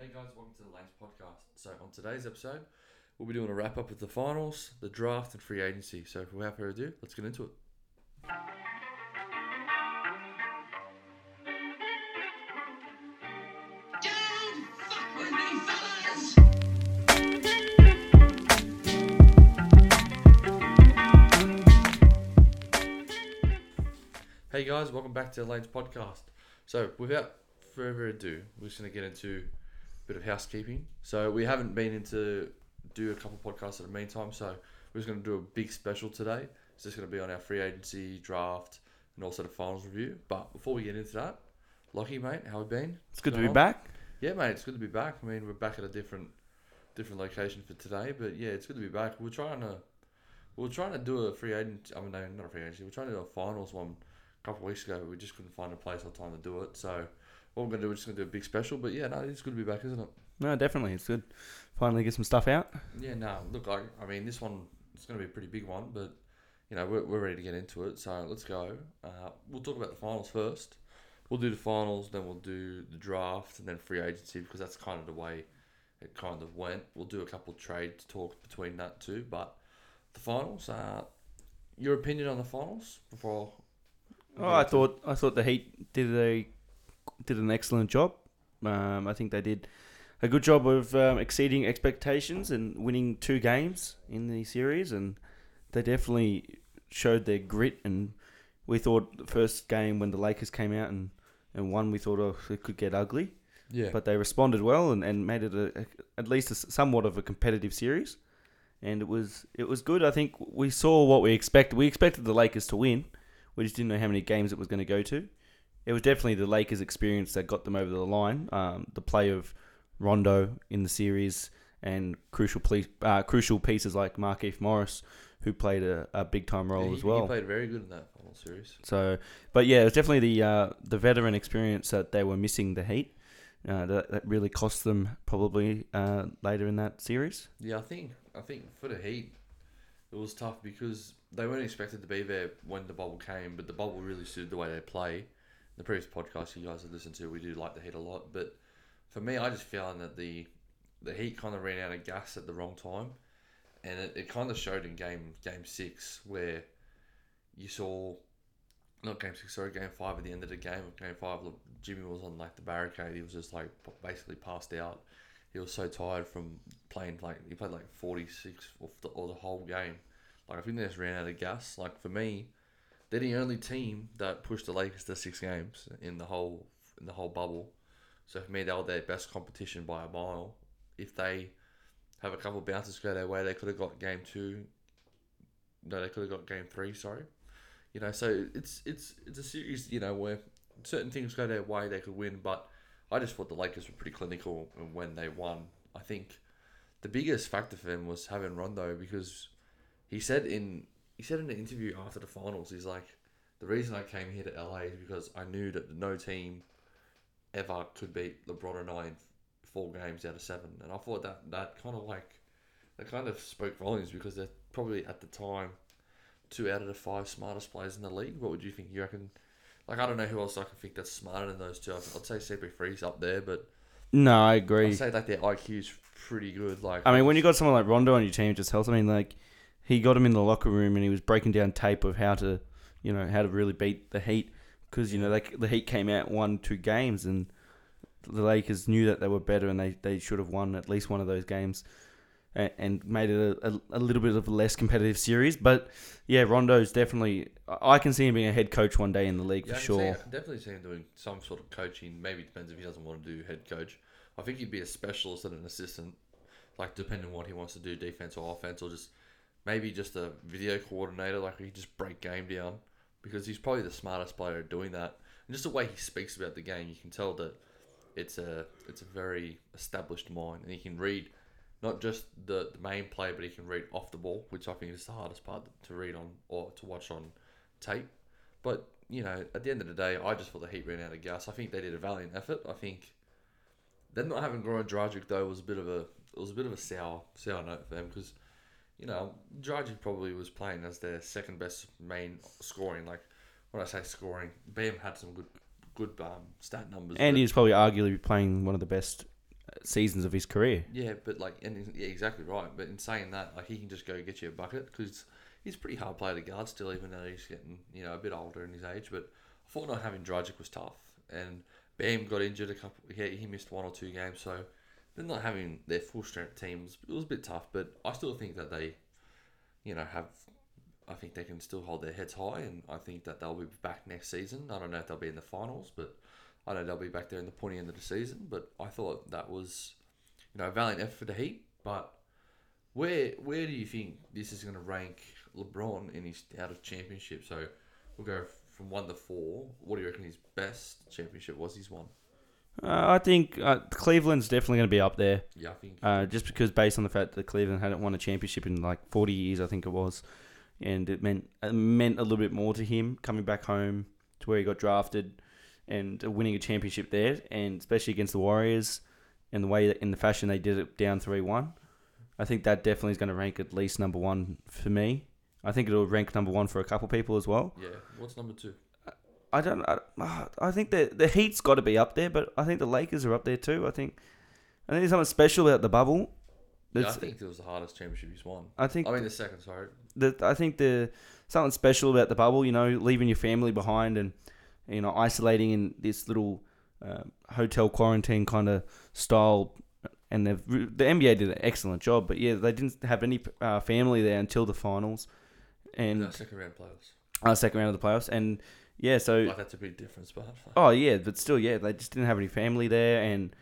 Hey guys, welcome to the Lanes podcast. So on today's episode, we'll be doing a wrap up of the finals, the draft, and free agency. So without further ado, let's get into it. Hey guys, welcome back to the Lanes podcast. So without further ado, we're just gonna get into bit of housekeeping. So we haven't been into do a couple podcasts in the meantime, so we're just gonna do a big special today. It's just gonna be on our free agency draft and also the finals review. But before we get into that, Lockie mate, how have you been? It's good to be on? back. Yeah, mate, it's good to be back. I mean, we're back at a different different location for today, but yeah, it's good to be back. We're trying to we we're trying to do a free agent. I mean, no, not a free agency. We're trying to do a finals one a couple of weeks ago. But we just couldn't find a place or time to do it. So what we're gonna do, we're just gonna do a big special. But yeah, no, it's good to be back, isn't it? No, definitely, it's good. Finally, get some stuff out. Yeah, no. Look, I, I mean, this one it's gonna be a pretty big one, but you know, we're, we're ready to get into it. So let's go. Uh, we'll talk about the finals first. We'll do the finals, then we'll do the draft, and then free agency because that's kind of the way it kind of went. We'll do a couple of trade talks between that too, but the finals. Uh, your opinion on the finals before? Oh, I thought I thought the Heat did a did an excellent job. Um, I think they did a good job of um, exceeding expectations and winning two games in the series, and they definitely showed their grit. And we thought the first game when the Lakers came out and, and won, we thought oh it could get ugly, yeah, but they responded well and, and made it a, a, at least a somewhat of a competitive series. And it was it was good. I think we saw what we expected. We expected the Lakers to win. We just didn't know how many games it was going to go to. It was definitely the Lakers' experience that got them over the line. Um, the play of Rondo in the series and crucial uh, crucial pieces like Markieff Morris, who played a, a big time role he, as well. He played very good in that final series. So, but yeah, it was definitely the uh, the veteran experience that they were missing the Heat. Uh, that, that really cost them probably uh, later in that series. Yeah, I think I think for the Heat, it was tough because they weren't expected to be there when the bubble came, but the bubble really suited the way they play. The previous podcast you guys have listened to, we do like the Heat a lot, but for me, I just found that the the Heat kind of ran out of gas at the wrong time, and it, it kind of showed in game game six where you saw. Not game six, sorry, game five at the end of the game. Of game five, look, Jimmy was on like the barricade. He was just like basically passed out. He was so tired from playing like he played like forty six or the, or the whole game. Like I think they just ran out of gas. Like for me, they're the only team that pushed the Lakers to six games in the whole in the whole bubble. So for me, they were their best competition by a mile. If they have a couple bounces go their way, they could have got game two. No, they could have got game three. Sorry, you know. So it's it's it's a series, you know, where certain things go their way, they could win. But I just thought the Lakers were pretty clinical and when they won. I think the biggest factor for them was having Rondo because he said in he said in an interview after the finals, he's like, the reason I came here to LA is because I knew that no team ever could beat LeBron and I in four games out of seven, and I thought that that kind of like that kind of spoke volumes because they're probably at the time two out of the five smartest players in the league. What would you think? You reckon? Like I don't know who else I can think that's smarter than those two. I'd say CP3's up there, but No, I agree. I'd say like their IQ's pretty good. Like I mean, when you got someone like Rondo on your team, it just helps. I mean, like he got him in the locker room and he was breaking down tape of how to, you know, how to really beat the Heat because you know like the Heat came out won two games and the Lakers knew that they were better and they, they should have won at least one of those games and, and made it a, a, a little bit of a less competitive series. But yeah, Rondo's definitely. I can see him being a head coach one day in the league Yeah, for can see- sure. I can definitely see him doing some sort of coaching. Maybe it depends if he doesn't want to do head coach. I think he'd be a specialist and an assistant, like depending on what he wants to do, defense or offense, or just maybe just a video coordinator. Like he just break game down because he's probably the smartest player doing that. And just the way he speaks about the game, you can tell that it's a it's a very established mind, and he can read not just the, the main play, but he can read off the ball, which I think is the hardest part to read on or to watch on tape. But you know, at the end of the day, I just thought the Heat ran out of gas. I think they did a valiant effort. I think them not having Goran Dragic though was a bit of a it was a bit of a sour sour note for them because you know Dragic probably was playing as their second best main scoring. Like when I say scoring, Bam had some good good um, stat numbers. And he was probably arguably playing one of the best seasons of his career. Yeah, but like, and yeah, exactly right. But in saying that, like, he can just go get you a bucket because he's a pretty hard player to guard still, even though he's getting you know a bit older in his age. But I thought not having Dragic was tough, and Bam got injured a couple. He, he missed one or two games, so they're not having their full strength teams. It was a bit tough, but I still think that they, you know, have. I think they can still hold their heads high, and I think that they'll be back next season. I don't know if they'll be in the finals, but I know they'll be back there in the pointy end of the season. But I thought that was you know, a valiant effort for the Heat. But where where do you think this is going to rank LeBron in his out of championship? So we'll go from one to four. What do you reckon his best championship was? His one. Uh, I think uh, Cleveland's definitely going to be up there. Yeah, I think. Uh, just because based on the fact that Cleveland hadn't won a championship in like 40 years, I think it was, and it meant it meant a little bit more to him coming back home to where he got drafted and winning a championship there, and especially against the Warriors and the way that in the fashion they did it down 3-1. I think that definitely is going to rank at least number one for me. I think it'll rank number one for a couple people as well. yeah. What's number two? I don't. I, ah, I think the the Heat's got to be up there, but I think the Lakers are up there too. I think. I think there's something special about the bubble. Yeah, I think it was the hardest championship he's won. I think I mean, the second. Sorry. the I think the something special about the bubble. You know, leaving your family behind and you know isolating in this little uh, hotel quarantine kind of style. And they've, the NBA did an excellent job, but yeah, they didn't have any uh, family there until the finals and No, second round playoffs. uh, second round of the playoffs. And yeah, so Like that's a big difference, but Oh yeah, but still, yeah, they just didn't have any family there, and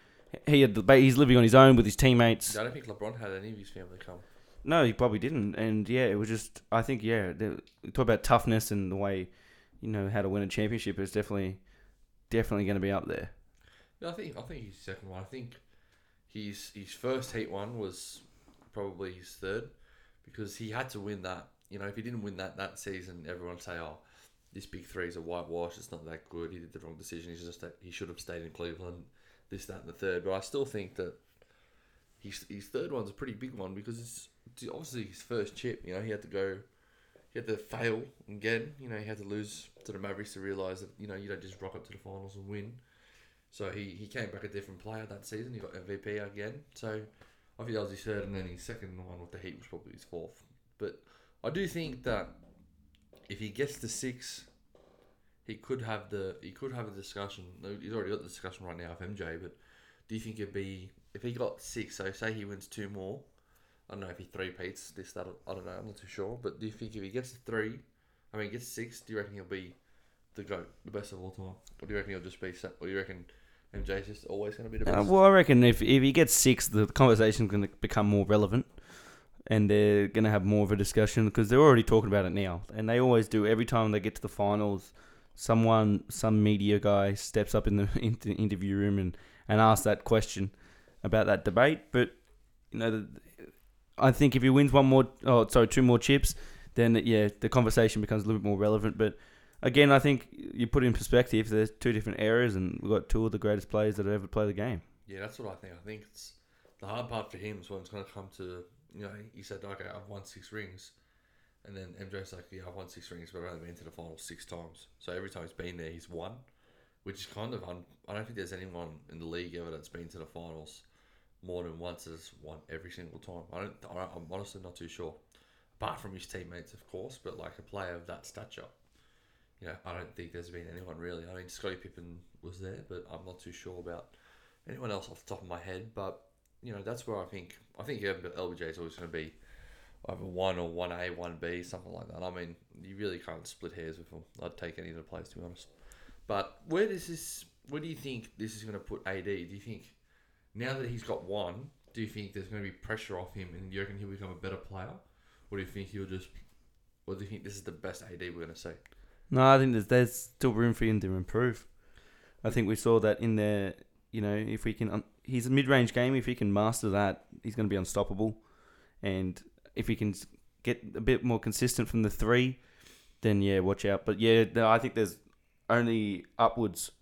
he had the, he's living on his own with his teammates. I don't think LeBron had any of his family come. No, he probably didn't, and yeah, it was just I think yeah, the, talk about toughness and the way you know how to win a championship is definitely definitely going to be up there. Yeah, I think I think he's second one. I think his his first Heat one was probably his third because he had to win that. You know, if he didn't win that that season, everyone would say, "Oh, this big three is a whitewash. It's not that good. He did the wrong decision. He's just he should have stayed in Cleveland. This, that, and the third. But I still think that his his third one's a pretty big one because it's, it's obviously his first chip. You know, he had to go. He had to fail again. You know, he had to lose to the Mavericks to realize that you know you don't just rock up to the finals and win. So he, he came back a different player that season. He got MVP again. So think that was his third, and then his second one with the Heat was probably his fourth. But I do think that if he gets the six, he could have the he could have a discussion. He's already got the discussion right now with MJ. But do you think it'd be if he got six? So say he wins two more. I don't know if he three peats this that I don't know. I'm not too sure. But do you think if he gets to three, I mean gets six, do you reckon he'll be the goat, the best of all time? Or do you reckon he'll just be? Or do you reckon MJ's just always going to be the Uh, best? well, I reckon if if he gets six, the conversation's going to become more relevant, and they're going to have more of a discussion because they're already talking about it now, and they always do every time they get to the finals. Someone, some media guy, steps up in the, in the interview room and and asks that question about that debate. But you know, I think if he wins one more, oh sorry, two more chips, then yeah, the conversation becomes a little bit more relevant. But again, I think you put it in perspective. There's two different eras, and we've got two of the greatest players that have ever played the game. Yeah, that's what I think. I think it's the hard part for him is when it's going to come to you know he said okay I've won six rings, and then MJ's like yeah I've won six rings but I've only been to the finals six times. So every time he's been there he's won, which is kind of un- I don't think there's anyone in the league ever that's been to the finals more than once has won every single time. I don't. I, I'm honestly not too sure. Apart from his teammates, of course, but like a player of that stature. You know, I don't think there's been anyone really. I mean, Scottie Pippen was there, but I'm not too sure about anyone else off the top of my head. But you know, that's where I think I think LBJ is always going to be either one or one A, one B, something like that. I mean, you really can't split hairs with them. I'd take any of the players to be honest. But where does this? Where do you think this is going to put AD? Do you think now that he's got one, do you think there's going to be pressure off him, and you reckon he'll become a better player, or do you think he'll just, or do you think this is the best AD we're going to see? No, I think there's there's still room for him to improve. I think we saw that in there. You know, if we can, he's a mid-range game. If he can master that, he's going to be unstoppable. And if he can get a bit more consistent from the three, then yeah, watch out. But yeah, no, I think there's only upwards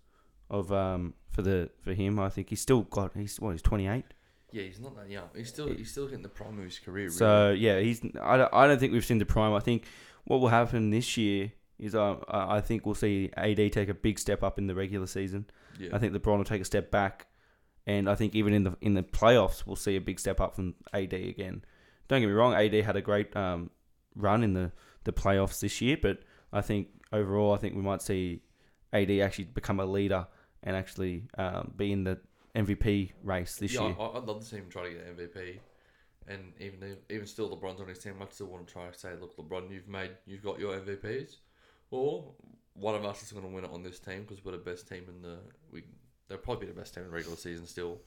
of um for the for him. I think he's still got he's what he's 28. Yeah, he's not that young. He's still he's still hitting the prime of his career. Really. So yeah, he's. I don't, I don't think we've seen the prime. I think what will happen this year is uh, I I think we'll see AD take a big step up in the regular season. Yeah, I think LeBron will take a step back, and I think even in the in the playoffs we'll see a big step up from AD again. Don't get me wrong, AD had a great um, run in the the playoffs this year, but I think overall I think we might see AD actually become a leader and actually um, be in the MVP race this yeah, year. I, I'd love to see him try to get MVP. And even even still, LeBron's on his team. I still want to try to say, look, LeBron, you've made, you've got your MVPs, or one of us is going to win it on this team because we're the best team in the. We they'll probably be the best team in the regular season still.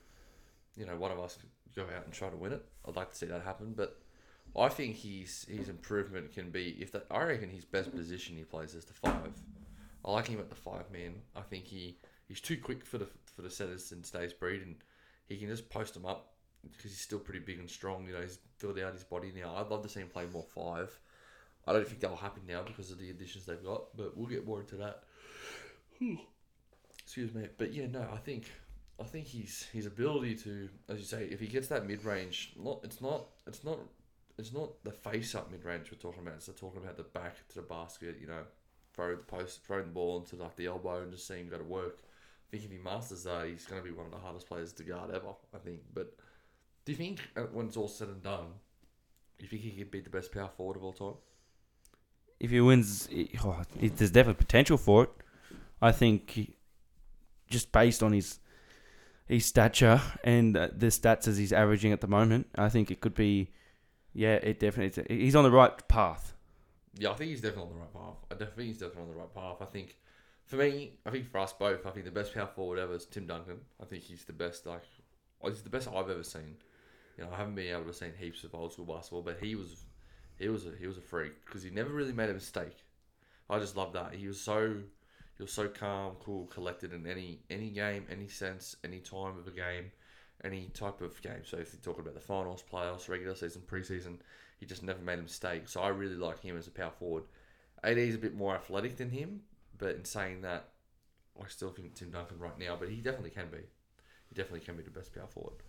You know, one of us go out and try to win it. I'd like to see that happen, but I think his his improvement can be if that. I reckon his best position he plays is the five. I like him at the five man. I think he he's too quick for the for the setters in today's breed, and he can just post them up because he's still pretty big and strong. You know, he's filled out his body now. I'd love to see him play more five. I don't think that'll happen now because of the additions they've got, but we'll get more into that. Excuse me, but yeah, no, I think I think his his ability to, as you say, if he gets that mid range, not it's not it's not it's not the face up mid range we're talking about. It's talking about the back to the basket. You know, throw the post, throw the ball into like the elbow and just see him go to work. I think if he masters that, he's going to be one of the hardest players to guard ever. I think. But do you think uh, when it's all said and done, do you think he could be the best power forward of all time? If he wins, oh, it, there's definitely potential for it. I think he- just based on his his stature and uh, the stats as he's averaging at the moment, I think it could be. Yeah, it definitely. He's on the right path. Yeah, I think he's definitely on the right path. I definitely think he's definitely on the right path. I think for me, I think for us both, I think the best power forward ever is Tim Duncan. I think he's the best. Like, he's the best I've ever seen. You know, I haven't been able to see heaps of old school basketball, but he was, he was a he was a freak because he never really made a mistake. I just love that he was so, he was so calm, cool, collected in any any game, any sense, any time of a game, any type of game. So if you're talking about the finals, playoffs, regular season, preseason, he just never made a mistake. So I really like him as a power forward. AD is a bit more athletic than him, but in saying that, I still think Tim Duncan right now, but he definitely can be. He definitely can be the best power forward.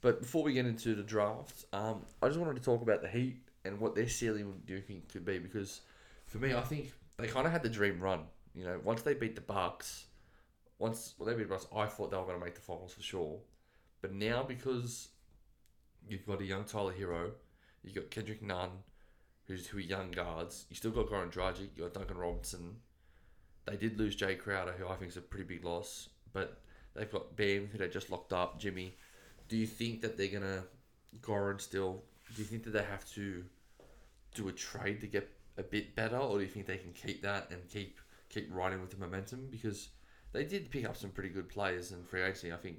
But before we get into the draft, um, I just wanted to talk about the Heat and what their ceiling do you think could be because for me, I think they kind of had the dream run. You know, once they beat the Bucks, once well, they beat the Bucks, I thought they were going to make the finals for sure. But now because you've got a young Tyler Herro, you've got Kendrick Nunn, who's who are young guards. You still got Goran Dragic, you got Duncan Robinson. They did lose Jae Crowder, who I think is a pretty big loss, but they've got Bam, who they just locked up, Jimmy. Do you think that they're gonna Goran still? Do you think that they have to do a trade to get a bit better, or do you think they can keep that and keep keep riding with the momentum? Because they did pick up some pretty good players in free agency. I think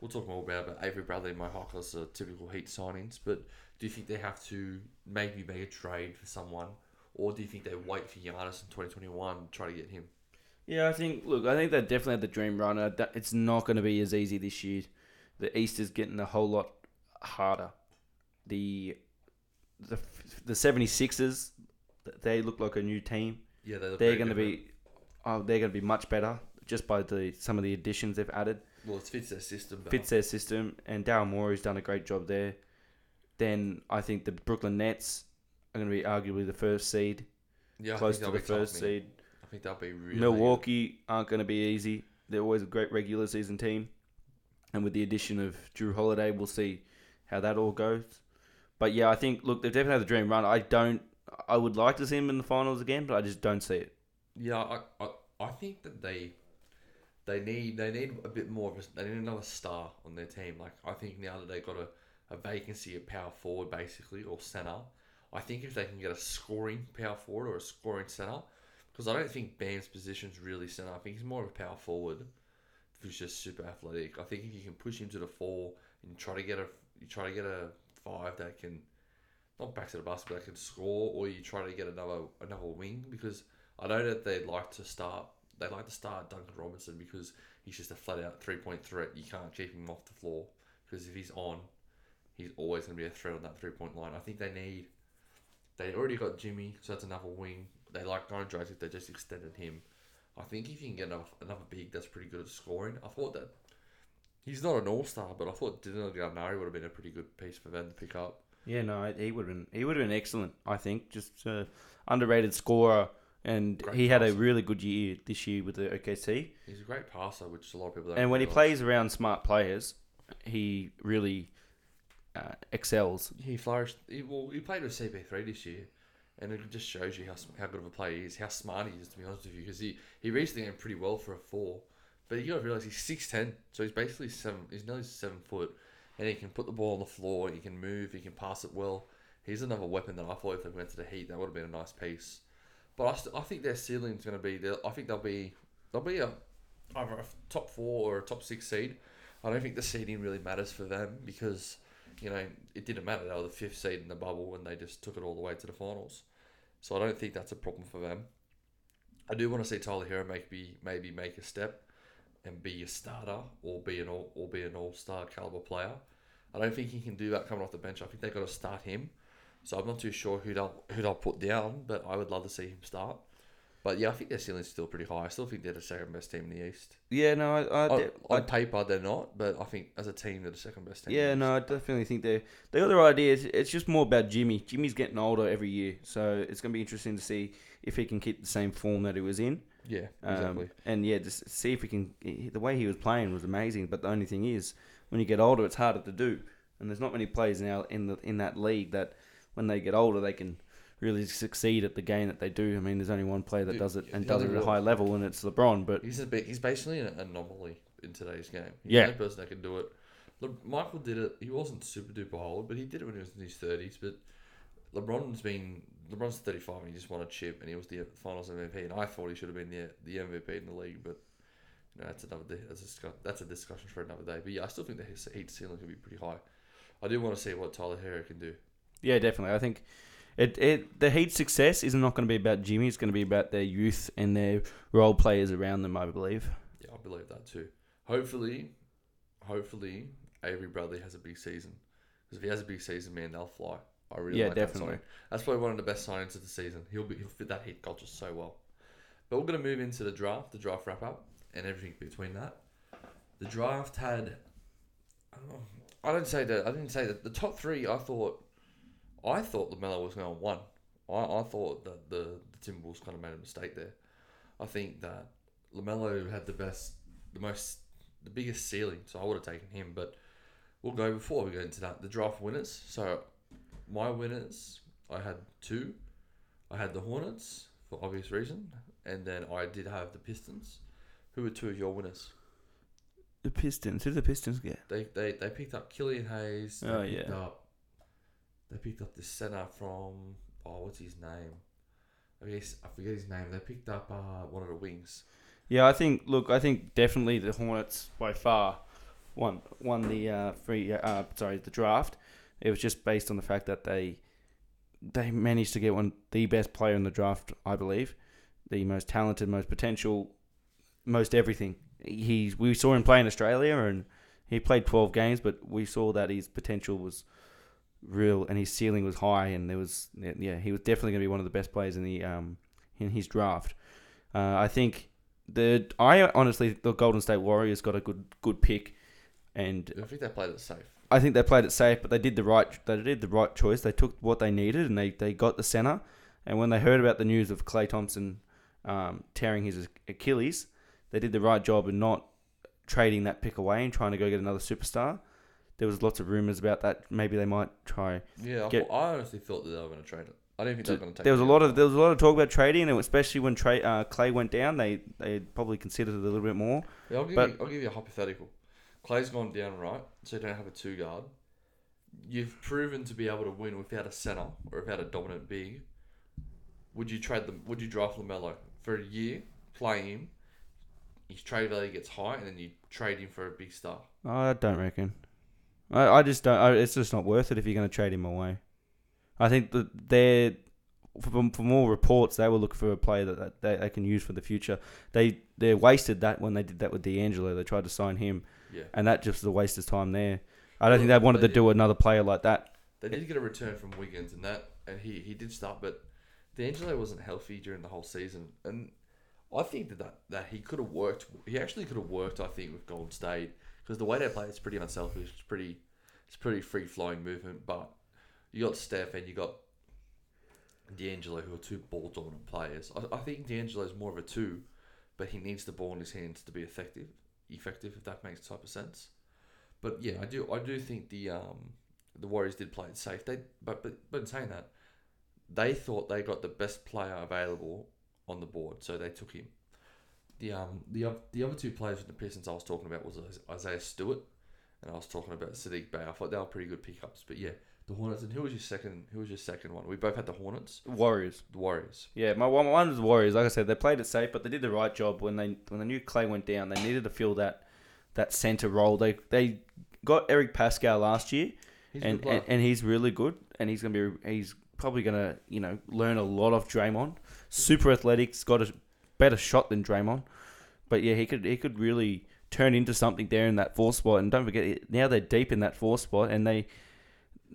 we'll talk more about but Avery Bradley and Mo are typical Heat signings. But do you think they have to maybe make a trade for someone, or do you think they wait for Giannis in twenty twenty one try to get him? Yeah, I think. Look, I think they definitely had the dream run. Uh, It's not going to be as easy this year. The East is getting a whole lot harder. The the the 76ers, they look like a new team. Yeah, they look They're going to be, oh, they're going to be much better just by the some of the additions they've added. well, it fits their system. Better. Fits their system, and Daryl Morey's done a great job there. Then I think the Brooklyn Nets are going to be arguably the first seed, yeah, close to the first seed. I think they'll be really Milwaukee aren't going to be easy. They're always a great regular season team, and with the addition of Jrue Holiday, we'll see how that all goes. But yeah, I think look, they've definitely had the dream run. I don't. I would like to see them in the finals again, but I just don't see it. Yeah, I, I, I think that they they need they need a bit more of a they need another star on their team. Like I think now that they've got a, a vacancy at power forward basically or center, I think if they can get a scoring power forward or a scoring center, because I don't think Bam's position's really center. I think he's more of a power forward who's just super athletic. I think if you can push him to the four and try to get a you try to get a five that can not back to the basket but that can score, or you try to get another another wing because I know that they like to start. They like to start Duncan Robinson because he's just a flat out three point threat. You can't keep him off the floor because if he's on, he's always going to be a threat on that three point line. I think they need. They already got Jimmy, so that's another wing. They like going Dragic. They just extended him. I think if you can get another, another big that's pretty good at scoring, I thought that he's not an all star, but I thought Danilo Gallinari would have been a pretty good piece for them to pick up. Yeah, no, he would have been he would have been excellent. I think just uh, underrated scorer and Great he had a really good year this year with the OKC. He's a great passer, which a lot of people don't. And when he plays around smart players, he really uh, excels. he flourished. He, well, he played with CP3 this year, and it just shows you how how good of a player he is, how smart he is. To be honest with you, because he he reached the game pretty well for a four, but you got to realize he's six ten, so he's basically seven. He's nearly seven foot, and he can put the ball on the floor. He can move. He can pass it well. He's another weapon that I thought if they went to the Heat, that would have been a nice piece. But I, st- I think their ceiling's going to be. I think they'll be they'll be a either a top four or a top six seed. I don't think the seeding really matters for them because you know it didn't matter. They were the fifth seed in the bubble and they just took it all the way to the finals. So I don't think that's a problem for them. I do want to see Tyler Herro make be maybe make a step and be a starter or be an all or be an all star caliber player. I don't think he can do that coming off the bench. I think they've got to start him. So I'm not too sure who they'll who they'll put down, but I would love to see him start. But yeah, I think their ceiling's still pretty high. I still think they're the second best team in the East. Yeah, no, I, I, On, I paper, they're not, but I think as a team, they're the second best team. in yeah, no, I definitely think they they got the right idea. It's, it's just more about Jimmy. Jimmy's getting older every year, so it's gonna be interesting to see if he can keep the same form that he was in. Yeah, Um, exactly. and yeah, just see if he can. The way he was playing was amazing, but the only thing is, when you get older, it's harder to do. And there's not many players now in the in that league that, when they get older, they can really succeed at the game that they do. I mean, there's only one player that does it and does it at a high level, and it's LeBron. But He's a bit, he's basically an anomaly in today's game. He's Yeah. the only person that can do it. Le- Michael did it. He wasn't super duper old, but he did it when he was in his thirties. But LeBron's been LeBron's thirty five and he just won a chip and he was the Finals MVP. And I thought he should have been the the MVP in the league, but you know, that's another day. That's a that's a discussion for another day. But yeah, I still think the Heat ceiling could be pretty high. I do want to see what Tyler Herro can do. yeah, definitely, I think. It, it the Heat's success is not going to be about Jimmy. It's going to be about their youth and their role players around them. I believe. Yeah, I believe that too. Hopefully, hopefully Avery Bradley has a big season. Because if he has a big season, man, they'll fly. I really Yeah, like that definitely. signing. That's probably one of the best signings of the season. He'll be he'll fit that hit culture so well. But we're gonna move into the draft, the draft wrap up, and everything between that. The draft had. I don't, know, I don't say that. I didn't say that. The top three, I thought. I thought Lamelo was going to one. I, I thought that the, the Timberwolves kind of made a mistake there. I think that Lamelo had the best, the most, the biggest ceiling, so I would have taken him. But we'll go before we go into that. The draft winners. So my winners, I had two. I had the Hornets for obvious reason, and then I did have the Pistons. Who were two of your winners? The Pistons. Who did the Pistons get? They they, they picked up Killian Hayes. They Oh, picked yeah. Up, they picked up the center from oh what's his name? I guess I forget his name. They picked up uh, one of the wings. Yeah, I think. Look, I think definitely the Hornets by far won won the uh, free. Uh, sorry, the draft. It was just based on the fact that they they managed to get one the best player in the draft, I believe, the most talented, most potential, most everything. He's we saw him play in Australia and he played twelve games, but we saw that his potential was real and his ceiling was high, and there was yeah he was definitely going to be one of the best players in the um in his draft. Uh, I think the I honestly the Golden State Warriors got a good good pick, and I think they played it safe. I think they played it safe, but they did the right they did the right choice. They took what they needed and they, they got the center. And when they heard about the news of Klay Thompson um, tearing his Achilles, they did the right job in not trading that pick away and trying to go get another superstar. There was lots of rumors about that. Maybe they might try. Yeah, I, Get- I honestly thought that they were going to trade it. I didn't think they were going to take. There was a lot of there was a lot of talk about trading, and especially when Tra- uh, Klay went down, they they probably considered it a little bit more. Yeah, I'll give but- you. I'll give you a hypothetical. Klay's gone down right, so you don't have a two guard. You've proven to be able to win without a center or without a dominant big. Would you trade them? Would you draft Lamelo for a year, play him? His trade value gets high, and then you trade him for a big star. I don't reckon. I, I just don't. I, it's just not worth it if you're going to trade him away. I think that they're from, from all reports they were looking for a player that, that they, can use for the future. They they wasted that when they did that with D'Angelo. They tried to sign him, Yeah, and that just was a waste of time there. I don't think they wanted to do another player like that. they did get a return from Wiggins, and that, and he he did start, but D'Angelo wasn't healthy during the whole season, and I think that that, that he could have worked. He actually could have worked. I think with Golden State because the way they play is pretty unselfish. It's pretty, it's pretty free flowing movement. But you got Steph and you got D'Angelo, who are two ball dominant players. I, I think D'Angelo's more of a two, but he needs the ball in his hands to be effective. Effective, if that makes type of sense. But yeah, I do. I do think the um, the Warriors did play it safe. They, but but but in saying that, they thought they got the best player available on the board, so they took him. The um the the other two players from the Pistons I was talking about was Isaiah Stewart, and I was talking about Sadiq Bey. I thought they were pretty good pickups. But yeah, the Hornets. And who was your second? Who was your second one? We both had the Hornets. Warriors. The Warriors. Yeah, my one, one was the Warriors. Like I said, they played it safe, but they did the right job when they when they knew Klay went down. They needed to fill that that center role. They they got Eric Paschall last year, He's and, and and he's really good, and he's gonna be he's probably gonna you know learn a lot of Draymond. Super athletic, he's got a better shot than Draymond, but yeah, he could he could really turn into something there in that four spot. And don't forget, now they're deep in that four spot, and they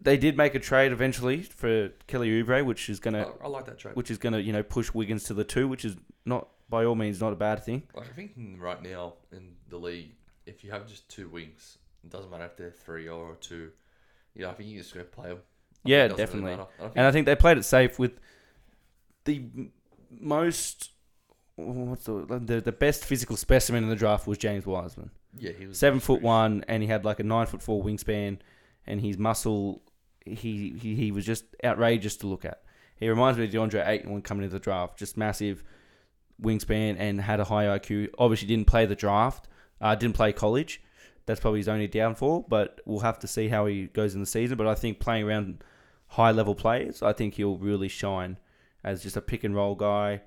they did make a trade eventually for Kelly Oubre, which is gonna I, I like that trade. which is gonna you know push Wiggins to the two, which is not by all means not a bad thing. Like I think right now in the league, if you have just two wings, it doesn't matter if they're three or two. Yeah, I think you just go play them. Yeah, definitely. And I think they played it safe with the most what's the, the the best physical specimen in the draft was James Wiseman. yeah, he was Seven foot one, and he had like a nine foot four wingspan, and his muscle, he he, he was just outrageous to look at. He reminds me of DeAndre Ayton when coming into the draft, just massive wingspan and had a high IQ. Obviously, didn't play the draft, uh, didn't play college. That's probably his only downfall, but we'll have to see how he goes in the season. But I think playing around high level players, I think he'll really shine as just a pick and roll guy.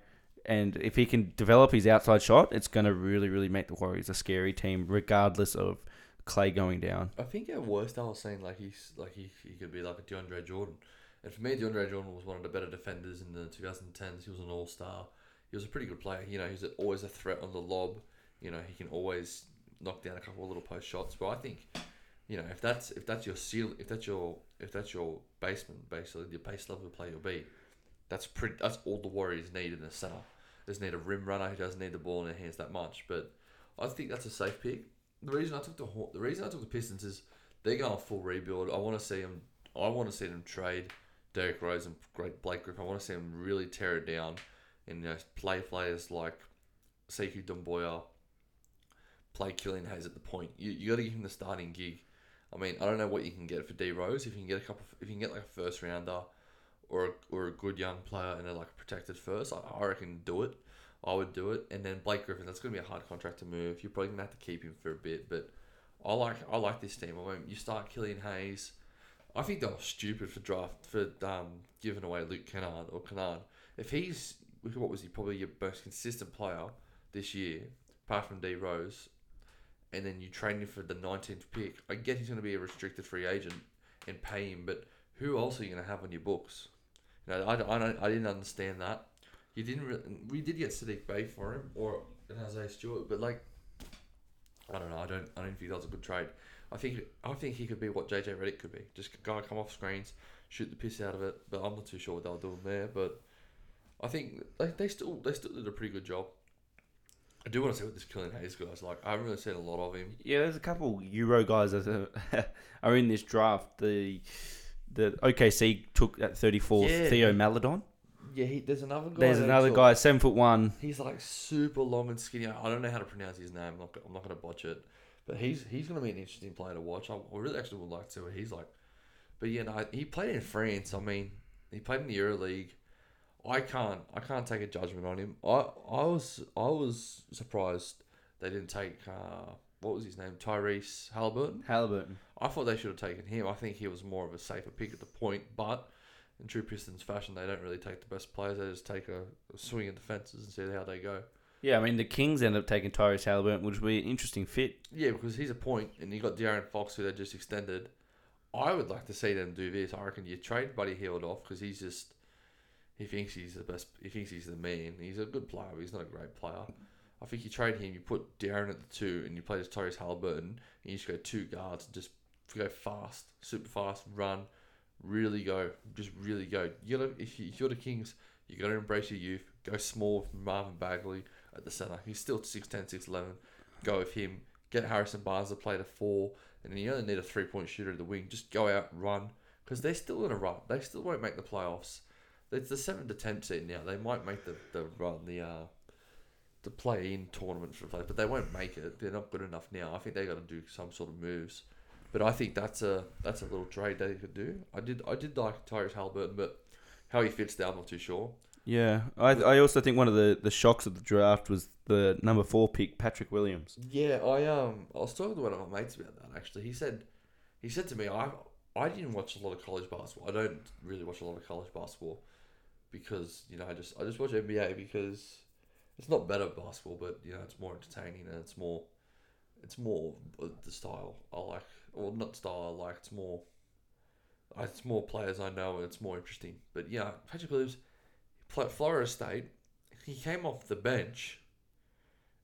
And if he can develop his outside shot, it's going to really, really make the Warriors a scary team, regardless of Klay going down. I think at worst I was saying like he's like he, he could be like a DeAndre Jordan. And for me, DeAndre Jordan was one of the better defenders in the 2010s. He was an all star. He was a pretty good player. You know, he's always a threat on the lob. You know, he can always knock down a couple of little post shots. But I think, you know, if that's if that's your seal, if that's your if that's your basement, basically the base level of play you'll be, that's pretty. That's all the Warriors need in the center. Doesn't need a rim runner who doesn't need the ball in their hands that much. But I think that's a safe pick. The reason I took the the reason I took the Pistons is they're going full rebuild. I want to see them. I want to see them trade Derrick Rose and great Blake Griffin. I want to see them really tear it down and you know, play players like Sekou Doumbouya, play Killian Hayes at the point. You you got to give him the starting gig. I mean, I don't know what you can get for D Rose. If you can get a couple, if you can get like a first rounder, or a, or a good young player and a like protected first, I, I reckon do it. I would do it. And then Blake Griffin, that's gonna be a hard contract to move. You're probably gonna have to keep him for a bit, but I like I like this team. I mean, you start Killian Hayes. I think they were stupid for draft for um giving away Luke Kennard or Kennard. If he's what was he probably your most consistent player this year, apart from D Rose, and then you trade him for the 19th pick. I get he's going to be a restricted free agent and pay him, but who else are you going to have on your books? You know, I, I, don't, I didn't understand that. You didn't. Really, we did get Sadiq Bey for him or an Isaiah Stewart, but like, I don't know. I don't. I don't think that was a good trade. I think. I think he could be what JJ Redick could be. Just a guy come off screens, shoot the piss out of it. But I'm not too sure what they were doing there. But I think they, they still they still did a pretty good job. I do want to see what this Killian Hayes guy's like. I haven't really seen a lot of him. Yeah, there's a couple Euro guys that are, in this draft. The the OKC took at 34th Yeah. Theo Maledon. Yeah, he, there's another guy. There's another guy, seven foot one. He's like super long and skinny. I don't know how to pronounce his name. I'm not, I'm not going to botch it. But he's he's going to be an interesting player to watch. I, really actually would like to he's like. But yeah, no, he played in France. I mean, he played in the Euro League. I can't I can't take a judgment on him. I I was I was surprised they didn't take uh, what was his name Tyrese Halliburton. Halliburton. I thought they should have taken him. I think he was more of a safer pick at the point, but in true Pistons fashion, they don't really take the best players. They just take a, a swing at the fences and see how they go. Yeah, I mean the Kings end up taking Tyrese Halliburton, which would be an interesting fit. Yeah, because he's a point, and you got De'Aaron Fox who they just extended. I would like to see them do this. I reckon you trade Buddy Hield off because he's just he thinks he's the best. He thinks he's the man. He's a good player. But he's not a great player. I think you trade him. You put De'Aaron at the two, and you play as Tyrese Halliburton, and you just go two guards and just go fast, super fast, run, really go, just really go. You gotta if, you, if you're the Kings, you gotta embrace your youth. Go small Marvin Bagley at the center. He's still 6'10", 6'11". Go with him. Get Harrison Barnes to play the four, and then you only need a three point shooter at the wing. Just go out, run, because they're still in a rut. They still won't make the playoffs. it's the seven to ten seed now. They might make the the run the uh the play in tournament for play, but they won't make it. They're not good enough now. I think they got to do some sort of moves. But I think that's a that's a little trade they could do. I did I did like Tyrese Halliburton, but how he fits there, I'm not too sure. Yeah, I I also think one of the, the shocks of the draft was the number four pick Patrick Williams. Yeah, I um I was talking to one of my mates about that actually. He said he said to me, I I didn't watch a lot of college basketball. I don't really watch a lot of college basketball because, you know, I just I just watch NBA because it's not better basketball, but you know, it's more entertaining and it's more it's more the style I like or not style I like, it's more it's more players I know and it's more interesting. But yeah, Patrick Williams played Florida State. He came off the bench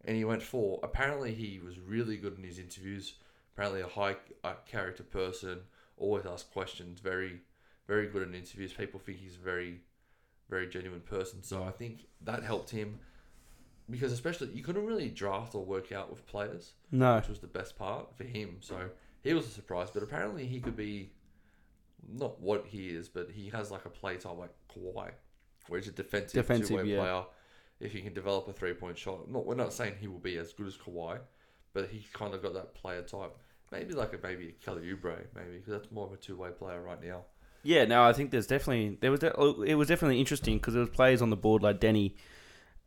and he went for. Apparently, he was really good in his interviews. Apparently, a high uh, character person, always ask questions. Very, very good in interviews. People think he's a very, very genuine person. So I think that helped him because, especially, you couldn't really draft or work out with players, No, which was the best part for him. So he was a surprise. But apparently, he could be not what he is, but he has like a play type like Kawhi, where he's a defensive, Defensive, two-way yeah. player. If he can develop a three-point shot, not we're not saying he will be as good as Kawhi, but he kind of got that player type. Maybe like a maybe a Kelly Oubre, maybe because that's more of a two-way player right now. yeah, no, I think there's definitely there was de- oh, it was definitely interesting because there was players on the board like Deni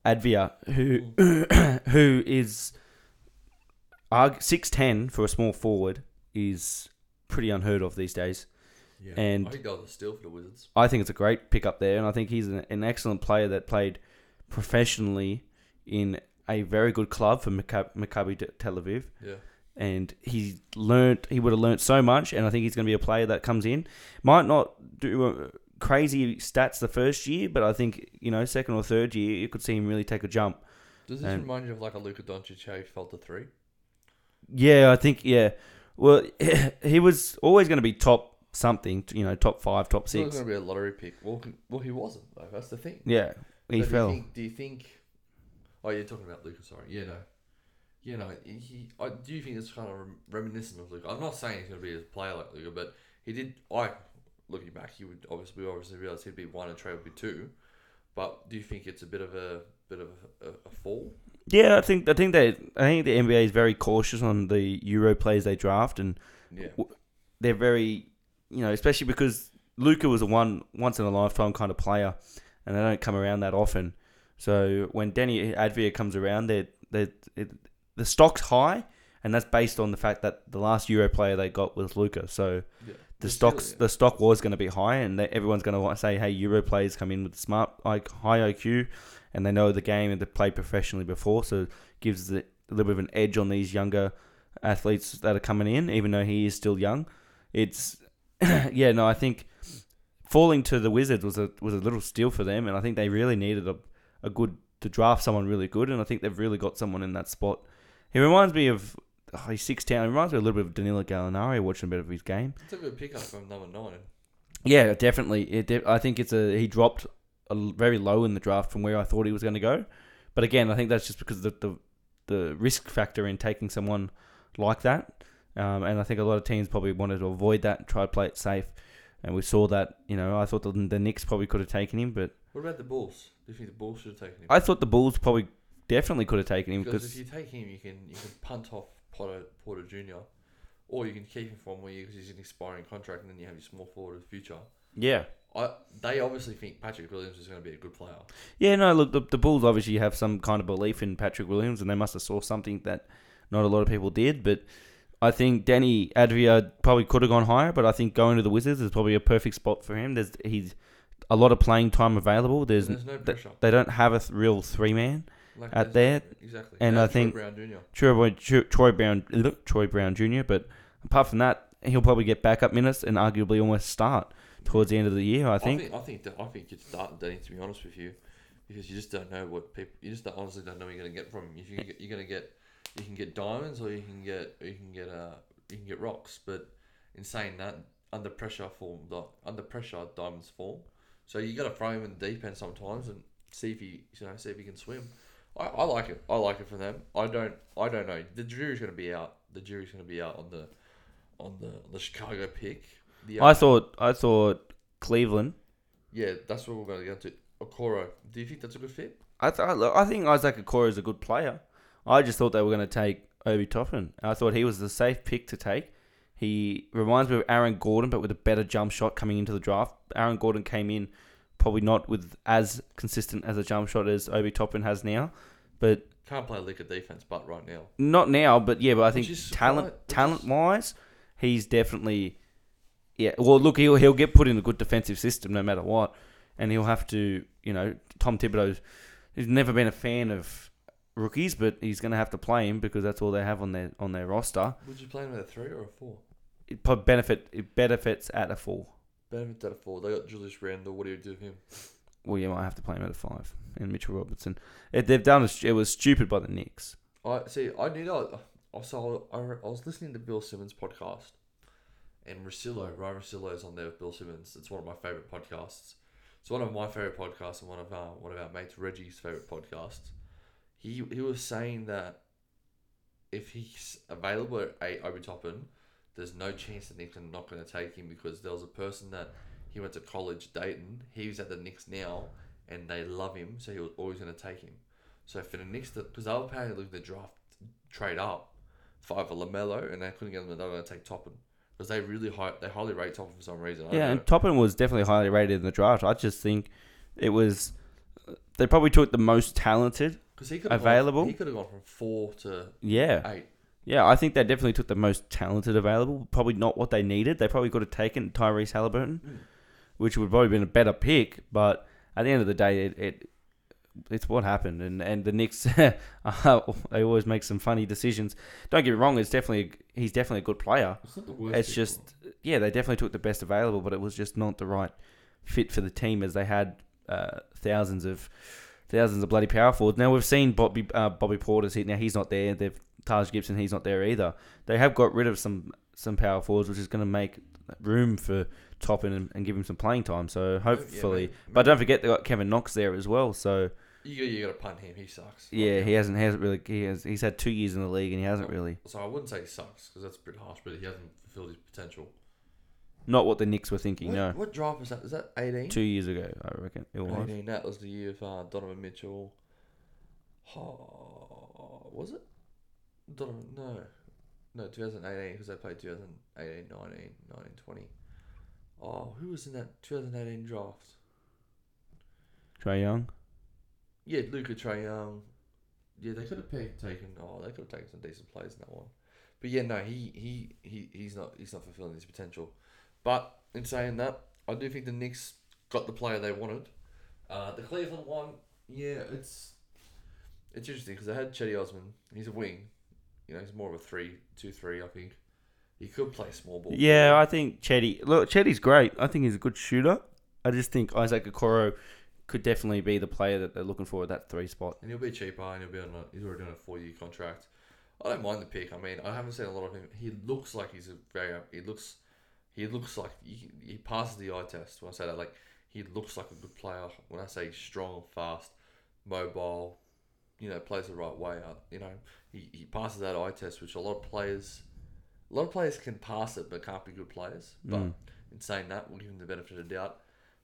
Avdija who mm. who is six ten for a small forward is pretty unheard of these days. Yeah, And- I think that was a steal for the Wizards. I think it's a great pickup there, and I think he's an, an excellent player that played professionally in a very good club for Maccabi, Maccabi Tel Aviv, Yeah, and he learnt he would have learnt so much, and I think he's going to be a player that comes in, might not do uh, crazy stats the first year, but I think you know second or third year you could see him really take a jump. does this And- remind you of like a Luka Doncic how he fell to three? Yeah, I think yeah. Well, he was always going to be top something, you know, top five, top He was six. going to be a lottery pick. Well, he- well, he wasn't though. That's the thing. Yeah, he So fell. Do you, think, do you think? Oh, you're talking about Luka. Sorry. Yeah, no. You know, he. I do you think it's kind of rem- reminiscent of Luka? I'm not saying he's going to be a player like Luka, but he did. I looking back, he would obviously we obviously realize he'd be one and Trey would be two. But do you think it's a bit of a bit of a, a, a fall? Yeah, I think I think they I think the NBA is very cautious on the Euro players they draft, and Yeah. they're very, you know, especially because Luka was a one once in a lifetime kind of player, and they don't come around that often. So when Deni Avdija comes around, they they it, the stock's high, and that's based on the fact that the last Euro player they got was Luka. So Yeah. the stocks the stock was going to be high, and they, everyone's going to say, "Hey, Euro players come in with smart, like high IQ, and they know the game and they played professionally before, so it gives a little bit of an edge on these younger athletes that are coming in, even though he is still young. It's yeah, no, I think falling to the Wizards was a was a little steal for them, and I think they really needed a a good to draft someone really good, and I think they've really got someone in that spot. He reminds me of. Oh, he's six ten. He reminds me a little bit of Danilo Gallinari. Watching a bit of his game. It's a good pickup from number nine. Yeah, definitely. It de- I think it's a he dropped very low in the draft from where I thought he was going to go. But again, I think that's just because of the the, the risk factor in taking someone like that. Um, and I think a lot of teams probably wanted to avoid that and try to play it safe. And we saw that. You know, I thought the, the Knicks probably could have taken him, but What about the Bulls? Do you think the Bulls should have taken him? I thought the Bulls probably definitely could have taken him Because if you take him, you can you can punt off Porter, Porter Jr. Or you can keep him for one more year because he's an expiring contract, and then you have your small forward of the future. yeah. I they obviously think Patrick Williams is going to be a good player. Yeah, no, look, the, the Bulls obviously have some kind of belief in Patrick Williams, and they must have saw something that not a lot of people did. But I think Deni Avdija probably could have gone higher, but I think going to the Wizards is probably a perfect spot for him. There's he's a lot of playing time available. There's, there's no pressure. they don't have a th- real three man. Like at there's there, no- exactly. and I Troy think- Brown Jr. Troy, Troy, Troy Brown, Troy Brown Jr. But apart from that, he'll probably get backup minutes and arguably almost start towards the end of the year. I I think. think I think that, I think it's starting Danny to be honest with you, because you just don't know what people you just don't, honestly don't know what you're gonna get from. If you get, you're gonna get you can get diamonds or you can get you can get uh you can get rocks. But in saying that, under pressure form under pressure diamonds form. So you got to throw him in the deep end sometimes and see if he you know see if he can swim. I, I like it. I like it for them. I don't I don't know. The jury's gonna be out. The jury's gonna be out on the on the on the Chicago pick. I thought I thought Cleveland yeah, that's what we're going to get to. Okoro, do you think that's a good fit? I th- look, I think Isaac Okoro is a good player. I just thought they were going to take Obi Toppin. I thought he was the safe pick to take. He reminds me of Aaron Gordon, but with a better jump shot coming into the draft. Aaron Gordon came in probably not with as consistent as a jump shot as Obi Toppin has now, but Can't play a lick of defense, but right now. not now. But yeah, but I think talent, talent wise, he's definitely yeah. Well, look, he'll he'll get put in a good defensive system no matter what, and he'll have to you know Tom Thibodeau's he's never been a fan of rookies, but he's going to have to play him because that's all they have on their on their roster. Would you play him at a three or a four? It probably benefit it benefits at a four. Benefit at a four. They got Julius Randle. What do you do with him? Well, you might have to play him at a five. And Mitchell Robinson, it, they've done a, it was stupid by the Knicks. I see. I knew that. Also, I, I was listening to Bill Simmons' podcast, and Russillo, Ryan Russillo, is on there with Bill Simmons. It's one of my favorite podcasts. It's one of my favorite podcasts and one of our one of our mates Reggie's favorite podcasts. He he was saying that if he's available at Obi Toppin, there's no chance the Knicks are not going to take him because there was a person that he went to college, Dayton. He's at the Knicks now, and they love him, so he was always going to take him. So for the Knicks, because they were apparently looking to draft trade up for either Lamelo, and they couldn't get them, they were going to take Toppin because they really high, they highly rate Toppin for some reason. Yeah, know. and Toppin was definitely highly rated in the draft. I just think it was they probably took the most talented. Because he could Available? Gone, he could have gone from four to Yeah, eight. yeah. I think they definitely took the most talented available. Probably not what they needed. They probably could have taken Tyrese Haliburton, Mm. which would probably been a better pick. But at the end of the day, it, it it's what happened, and and the Knicks uh, they always make some funny decisions. Don't get me wrong; it's definitely he's definitely a good player. It's not the worst. It's just yeah, they definitely took the best available, but it was just not the right fit for the team as they had uh, thousands of thousands of bloody power forwards. Now we've seen Bobby uh, Bobby Portis hit. Now he's not there. They've Taj Gibson. He's not there either. They have got rid of some some power forwards, which is going to make room for Toppin and, and give him some playing time. So hopefully, maybe- but don't forget they got Kevin Knox there as well. So You, you got to punt him. He sucks. yeah, he hasn't he hasn't really he has he's had two years in the league and he hasn't really So I wouldn't say he sucks because that's a bit harsh, but he hasn't fulfilled his potential. not what the Knicks were thinking. What, No, what draft was that? Is that 18? two years ago I reckon it was. 18. That was the year of uh, Donovan Mitchell. Oh, was it? Donovan, no. No, 2018 because they played 2018, 19, 19, 20. Oh, who was in that 2018 draft? Trae Young. Yeah, Luka Trae Young. Yeah, they could have picked, taken. Oh, they could have taken some decent players in that one. But yeah, no, he he, he he's not he's not fulfilling his potential. But in saying that, I do think the Knicks got the player they wanted. Uh, the Cleveland one, yeah, it's it's interesting because they had Cedi Osman. He's a wing. You know, he's more of a three, two, three. I think he could play small ball. Yeah, I think Cedi. Look, Cedi's great. I think he's a good shooter. I just think Isaac Okoro could definitely be the player that they're looking for at that three spot. and he'll be cheaper, and he'll be on. A, he's already on a four-year contract. I don't mind the pick. I mean, I haven't seen a lot of him. He looks like he's a very. He looks. He looks like he, he passes the eye test. When I say that, like he looks like a good player. When I say strong, fast, mobile, you know, plays the right way. uh, You know, he, he passes that eye test, which a lot of players, a lot of players can pass it, but can't be good players. But Mm. in saying that, we'll give him the benefit of the doubt.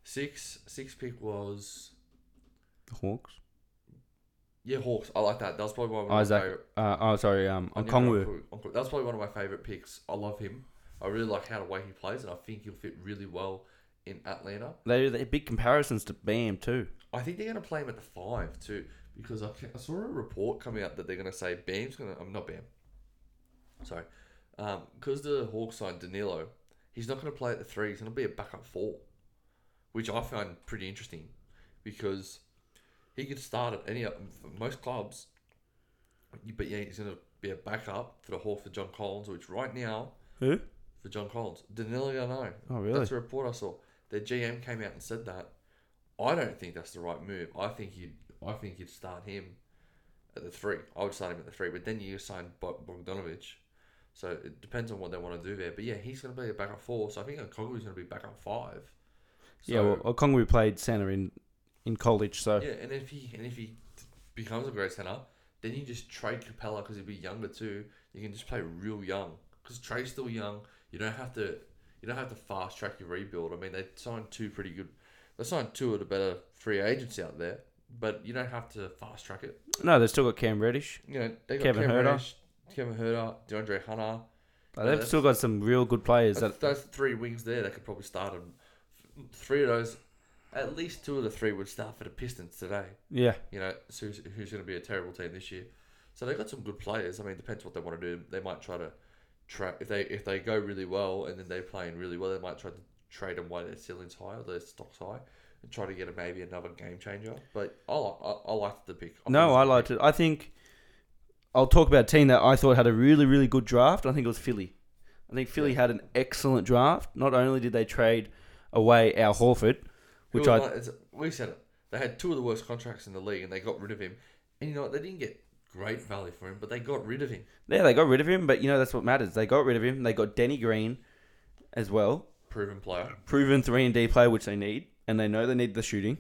Six six pick was The Hawks. yeah Hawks. I like that. That was probably one of my Isaac. favorite. Uh, oh, sorry. Um, on. Okongwu- Okongwu. That's probably one of my favorite picks. I love him. I really like how the way he plays, and I think he'll fit really well in Atlanta. They they big comparisons to Bam too. I think they're going to play him at the five too, because I, I saw a report coming out that they're going to say Bam's going to. I'm not Bam. Sorry, because the Hawks signed Danilo, he's not going to play at the three. He's going to be a backup four, which I find pretty interesting, because he could start at any for most clubs. But yeah, he's going to be a backup for the Hawks for John Collins, which right now Who? for John Collins. Danilo Gallinari. Oh really? That's a report I saw. Their GM came out and said that. I don't think that's the right move. I think you'd I think you'd start him at the three. I would start him at the three, but then you sign Bog- Bogdanovich. So it depends on what they want to do there. But yeah, he's going to be a backup four. So I think Okongwu's going to be backup five. So, yeah. Well, Okongwu played center in in college, so yeah, and if he and if he becomes a great center, then you just trade Capela because he'll be younger too. You can just play real young because Trey's still young. You don't have to you don't have to fast track your rebuild. I mean, they signed two pretty good they signed two of the better free agents out there, but you don't have to fast track it. No, they've still got Cam Reddish. You know, they got Kevin Kevin Huerter. Reddish, Kevin Huerter, DeAndre Hunter. Yeah, they've still got some real good players. That those three wings there, they could probably start them. Three of those, at least two of the three would start for the Pistons today. yeah, You know, so who's, who's going to be a terrible team this year? So they've got some good players. I mean, it depends what they want to do. They might try to tra- if they if they go really well and then they're playing really well, they might try to trade them while their ceiling's high or their stock's high and try to get a, maybe another game changer. But I I, I liked the pick. I no, I liked good it. I think I'll talk about a team that I thought had a really, really good draft. I think it was Philly. I think Philly Yeah. had an excellent draft. Not only did they trade away Al Horford, which I like- we said it. They had two of the worst contracts in the league and they got rid of him. And you know what? They didn't get great value for him, but they got rid of him. yeah they got rid of him, but you know that's what matters. They got rid of him. They got Danny Green as well, Proven player. proven three and D player, which they need, and they know they need the shooting.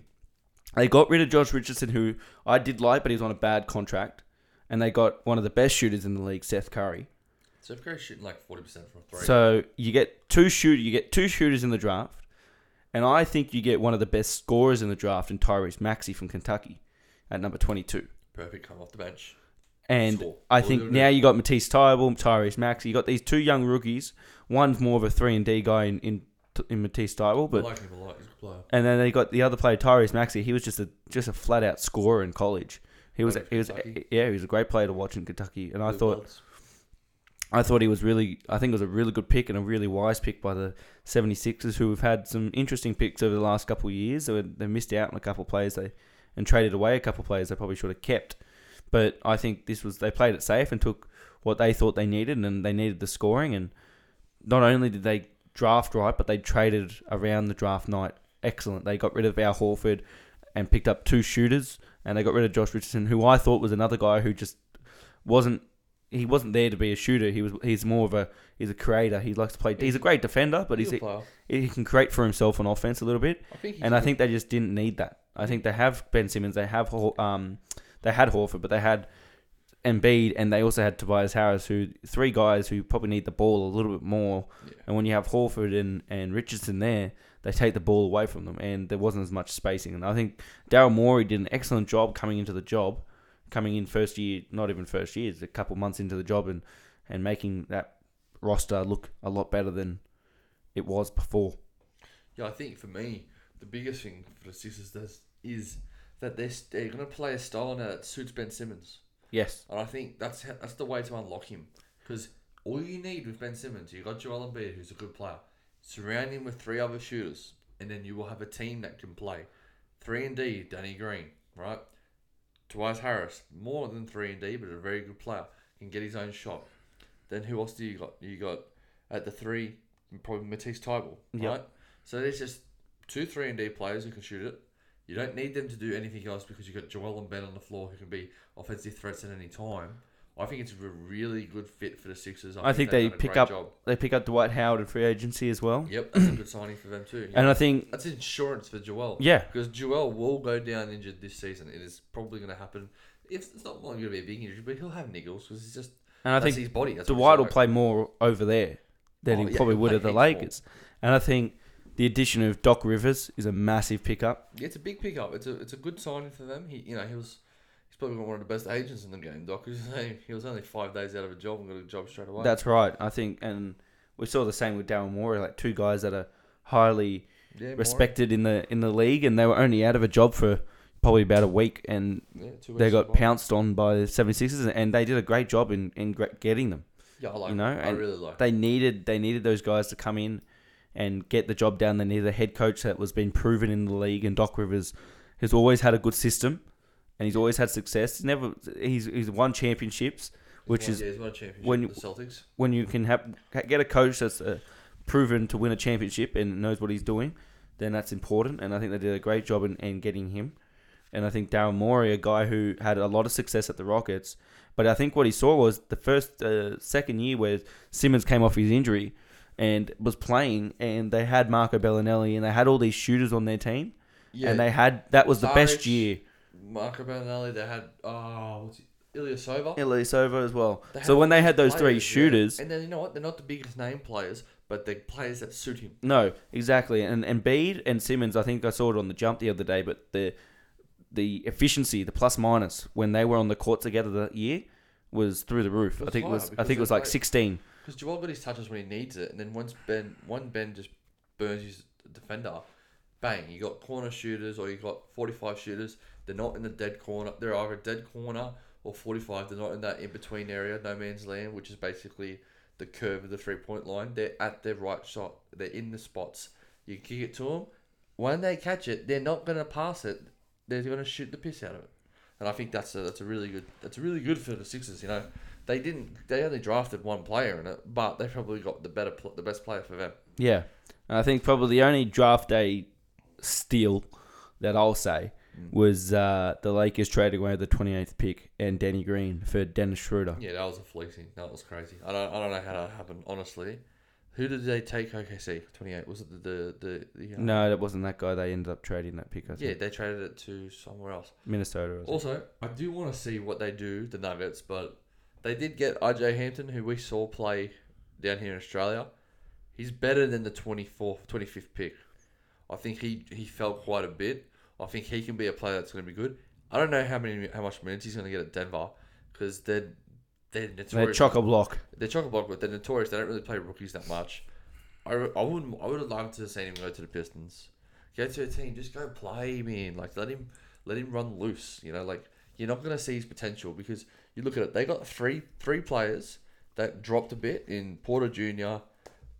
They got rid of Josh Richardson, who I did like, but he was on a bad contract, and they got one of the best shooters in the league, Seth Curry. So if Curry's shooting like forty percent from three, So you get two shoot, you get two shooters in the draft, and I think you get one of the best scorers in the draft in Tyrese Maxey from Kentucky at number twenty-two. perfect come off the bench. And Score. I think now you got Matisse Thybulle, Tyrese Maxey. You got these two young rookies. One's more of a three and D guy in in, in Matisse Thybulle, I but like him a lot. He's a good player. and then they got the other player Tyrese Maxey. He was just a just a flat out scorer in college. He was he was Kentucky. yeah he was a great player to watch in Kentucky, and I thought Bloods. I thought he was really, I think it was a really good pick and a really wise pick by the 76ers, who have had some interesting picks over the last couple of years. They, missed out on a couple of players they and traded away a couple of players they probably should have kept. But I think this was, they played it safe and took what they thought they needed, and they needed the scoring. And not only did they draft right, but they traded around the draft night excellent. They got rid of Al Horford and picked up two shooters, and they got rid of Josh Richardson, who I thought was another guy who just wasn't he wasn't there to be a shooter. He was he's more of a he's a creator. He likes to play. He's a great defender, but He's a he can create for himself on offense a little bit. I think. And I think they just didn't need that. I think they have Ben Simmons. They have um they had Horford, but they had Embiid, and they also had Tobias Harris, who three guys who probably need the ball a little bit more. Yeah. And when you have Horford and, and Richardson there, they take the ball away from them, and there wasn't as much spacing. And I think Daryl Morey did an excellent job coming into the job, coming in first year, not even first year, it's a couple months into the job, and and making that roster look a lot better than it was before. Yeah, I think for me, the biggest thing for the Sixers does is that they're, they're going to play a style now that suits Ben Simmons. Yes, And I think that's how, that's the way to unlock him. Because all you need with Ben Simmons, you got Joel Embiid, who's a good player. Surround him with three other shooters, and then you will have a team that can play. Three and D, Danny Green, right? Tobias Harris, more than three and D, but a very good player, can get his own shot. Then who else do you got? You got at the three, probably Matisse Thybulle, Yep. right? So there's just two three and D players who can shoot it. You don't need them to do anything else because you've got Joel and Ben on the floor who can be offensive threats at any time. I think it's a really good fit for the Sixers. I think they've they pick up- Job. they pick up Dwight Howard in free agency as well, Yep, that's a good signing for them too. And know, I think that's insurance for Joel. yeah, Because Joel will go down injured this season. It is probably going to happen. If it's not going to be a big injury, but he'll have niggles because it's just and I think his body. That's Dwight will play more over there than Oh, he probably would at the heaps more. Lakers, and I think the addition of Doc Rivers is a massive pickup. Yeah, it's a big pickup. It's a it's a good signing for them. He you know he was he's probably got one of the best agents in the game. Doc. he was only five days out of a job and got a job straight away. That's right. I think, and we saw the same with Darren Morey, like two guys that are highly yeah, respected in the in the league, and they were only out of a job for probably about a week, and Yeah, they got pounced on by the 76ers, and they did a great job in in getting them. Yeah, I like. you know. I really like. They needed they needed those guys to come in and get the job done. They needed a head coach that was been proven in the league, and Doc Rivers has always had a good system, and he's always had success. He's never he's he's won championships, which He's won- is yeah, won championship when with the Celtics. when you can have get a coach that's uh, proven to win a championship and knows what he's doing, then that's important. And I think they did a great job in, in getting him. And I think Darren Morey, a guy who had a lot of success at the Rockets, but I think what he saw was the first, uh, second year where Simmons came off his injury and was playing, and they had Marco Belinelli and they had all these shooters on their team, Yeah, and they had that was the best year. Marco Belinelli. They had oh, what's he, Ilyasova. Ilyasova as well. They had So when they had those three players, yeah. shooters, and then you know what? They're not the biggest name players, but they're players that suit him. No, exactly. And and Bede and Simmons, I think I saw it on the jump the other day, but the the efficiency, the plus minus when they were on the court together that year was through the roof. It I was think it higher was I because think it was like great. 16. Because Joel got his touches when he needs it, and then once Ben, one Ben just burns his defender, bang! You got corner shooters or you got forty-five shooters. They're not in the dead corner. They're either dead corner or forty-five. They're not in that in-between area, no man's land, which is basically the curve of the three-point line. They're at their right shot. They're in the spots. You kick it to them. When they catch it, they're not gonna pass it. They're gonna shoot the piss out of it. And I think that's a that's a really good that's really good for the Sixers. You know, they didn't they only drafted one player in it, but they probably got the better the best player for them. Yeah. And I think probably the only draft day steal that I'll say Mm. was uh, the Lakers trading away the 28th pick and Danny Green for Dennis Schroeder. Yeah, that was a fleecing. That was crazy. I don't I don't know how that happened honestly. Who did they take? OKC twenty eight. Was it the the the, the uh, No, that wasn't that guy. They ended up trading that pick. I think. Yeah, they traded it to somewhere else. Minnesota. Also, I do want to see what they do, the Nuggets, but they did get RJ Hampton, who we saw play down here in Australia. He's better than the 24th, 25th pick. I think he, he fell quite a bit. I think he can be a player that's going to be good. I don't know how many how much minutes he's going to get at Denver because they're they're notorious. They're chock a block. They're chock a block, but they're notorious. They don't really play rookies that much. I, I wouldn't. I would have loved to have seen him go to the Pistons. Go to a team, just go play, man. Like let him, let him run loose. You know, like you're not gonna see his potential because you look at it. They got three three players that dropped a bit in Porter Jr.,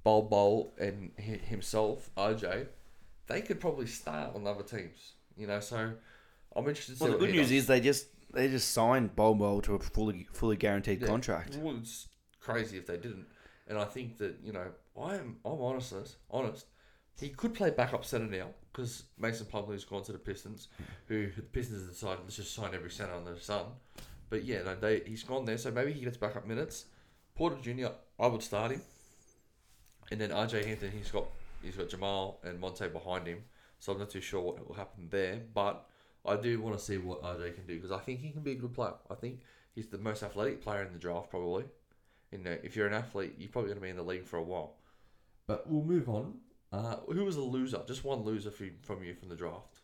Bol Bol, and himself, RJ. They could probably start on other teams. You know, so I'm interested. To see Well, the good news does. is they just they just signed Bol Bol to a fully fully guaranteed Yeah. contract. Well, it's crazy if they didn't. And I think that you know, I am I'm honest. Honest, he could play backup center now because Mason Plumlee's gone to the Pistons, who the Pistons decided let's just sign every center under the sun. But yeah, no, they he's gone there, so maybe he gets backup minutes. Porter Jr. I would start him, and then RJ Hampton he's got he's got Jamal and Monte behind him, so I'm not too sure what will happen there. But I do want to see what RJ can do because I think he can be a good player. I think he's the most athletic player in the draft probably. You know, if you're an athlete, you're probably going to be in the league for a while. But we'll move on. Uh, who was a loser? Just one loser from from you from the draft.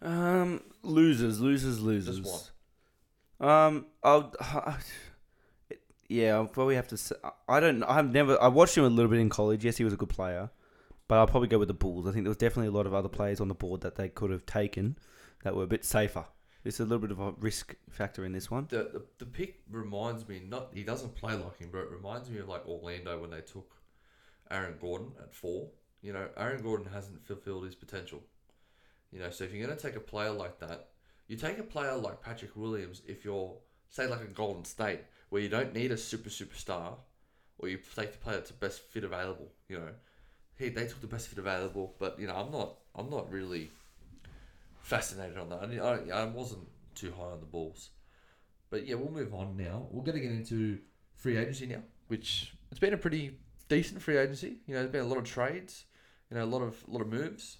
Um, losers, losers, losers. Just one. Um, I'll, yeah, I'll probably have to. Say, I don't. I've never. I watched him a little bit in college. Yes, he was a good player, but I'll probably go with the Bulls. I think there was definitely a lot of other players on the board that they could have taken that were a bit safer. There's a little bit of a risk factor in this one. The, the the pick reminds me not he doesn't play like him, but it reminds me of like Orlando when they took Aaron Gordon at four. You know, Aaron Gordon hasn't fulfilled his potential. You know, so if you're going to take a player like that, you take a player like Patrick Williams if you're say like a Golden State where you don't need a super superstar, or you take the player that's the best fit available. You know, he they took the best fit available, but you know I'm not I'm not really fascinated on that. I, I, I wasn't too high on the Bulls. But yeah, we'll move on now. We're going to get into free agency now, which it's been a pretty decent free agency. You know, there's been a lot of trades, you know, a lot of lot of moves.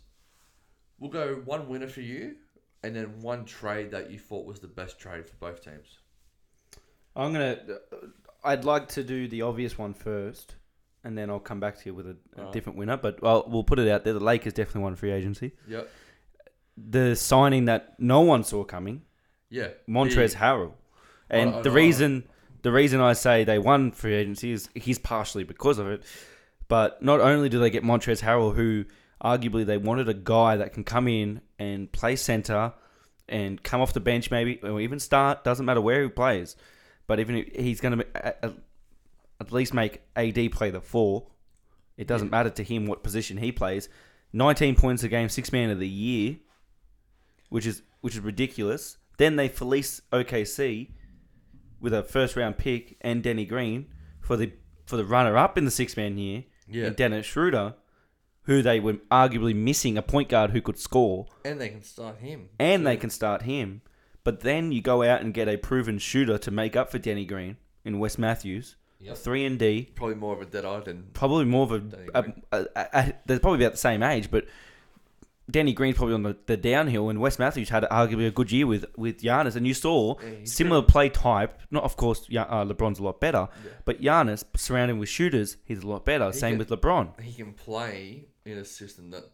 We'll go one winner for you, and then one trade that you thought was the best trade for both teams. I'm gonna. I'd like to do the obvious one first, and then I'll come back to you with a, a different winner. But well, we'll put it out there. The Lakers definitely won free agency. Yep. The signing that no one saw coming, Yeah. Montrez. Harrell, and I- I the reason the reason I say they won free agency is he's partially because of it. But not only do they get Montrez Harrell, who arguably they wanted a guy that can come in and play center and come off the bench maybe or even start doesn't matter where he plays, but even if he's going to at, least make AD play the four. It doesn't matter to him what position he plays. 19 points a game, six man of the year, which is which is ridiculous. Then they fleece OKC with a first round pick and Danny Green for the for the runner up in the six man year, Yeah. and Dennis Schroeder, who they were arguably missing a point guard who could score, And they can start him. and they can start him. But then you go out and get a proven shooter to make up for Danny Green in Wes Matthews, Yep. three and D, Probably more of a dead eye than probably more of a, a, a, a, a they're probably about the same age, but Danny Green's probably on the, the downhill, and Wes Matthews had arguably a good year with with Giannis, and you saw Yeah, similar play type. Not of course, uh, LeBron's a lot better, Yeah. but Giannis surrounded with shooters, he's a lot better. He Same can- with LeBron. He can play in a system that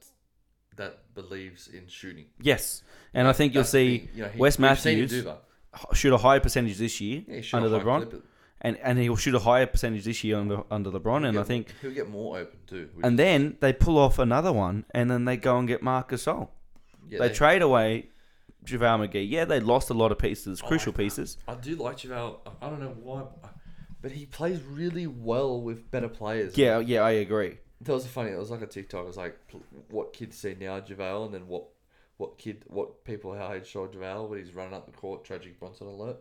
that believes in shooting. Yes, and I think you'll That's the see thing, you know, he- Wes we've seen him Matthews do that. h- shoot a higher percentage this year Yeah, under a high LeBron, clip, and and he'll shoot a higher percentage this year under under LeBron, and he'll I get- think. he'll get more open too. And is- then they pull off another one, and then they go and get Marc Gasol. yeah, they, trade away JaVale McGee. Yeah, they lost a lot of pieces, oh, crucial like that. pieces. I do like JaVale. I- I don't know why, but he plays really well with better players. Yeah, yeah, I agree. That was funny. It was like a TikTok. It was like what kids see now, JaVale, and then what what kid, what people how he showed JaVale when he's running up the court, tragic Bronson alert.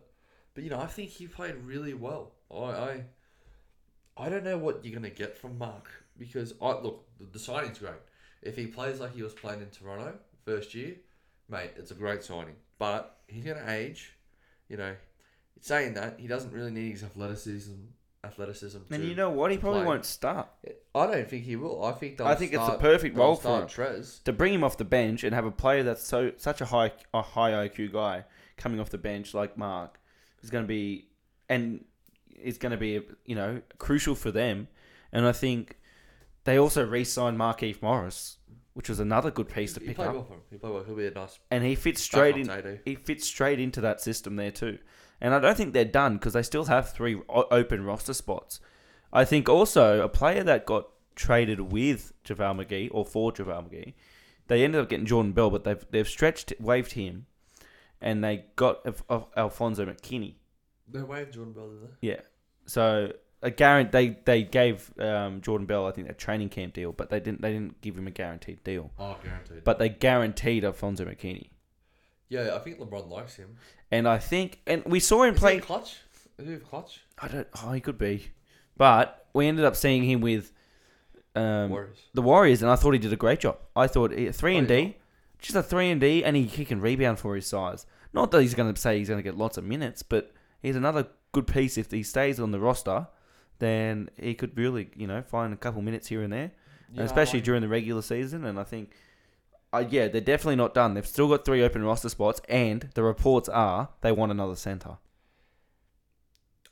But you know, I think he played really well. I I, I don't know what you're gonna get from Marc because I look the, the signing's great. If he plays like he was playing in Toronto first year, mate, it's a great signing. But he's gonna age. You know, saying that he doesn't really need his athleticism. Athleticism. And you know what? He probably play. won't start. I don't think he will. I think I think it's the perfect role for him. Trez. To bring him off the bench and have a player that's so such a high a high IQ guy coming off the bench like Marc is going to be and is going to be you know crucial for them. And I think they also re-signed Markieff Morris, which was another good piece to He pick up. well for him. He played well. He'll be a nice. and he fits straight in. He fits straight into that system there too. And I don't think they're done because they still have three open roster spots. I think also a player that got traded with JaVale McGee or for JaVale McGee, they ended up getting Jordan Bell, but they've they've stretched waived him, and they got Al- Al- Alfonzo McKinnie. They waived Jordan Bell, did Yeah, so a guarant they they gave um, Jordan Bell I think a training camp deal, but they didn't they didn't give him a guaranteed deal. Oh, guaranteed. But they guaranteed Alfonzo McKinnie. yeah, I think LeBron likes him. And I think, and we saw him Is play. he clutch? Is he clutch? I don't. Oh, he could be, but we ended up seeing him with um, Warriors. the Warriors, and I thought he did a great job. I thought he- three and Oh, yeah. D, just a three and D, and he, he can rebound for his size. Not that he's going to say he's going to get lots of minutes, but he's another good piece. If he stays on the roster, then he could really, you know, find a couple minutes here and there, Yeah, especially like- during the regular season. And I think, uh, yeah, they're definitely not done. They've still got three open roster spots, and the reports are they want another center.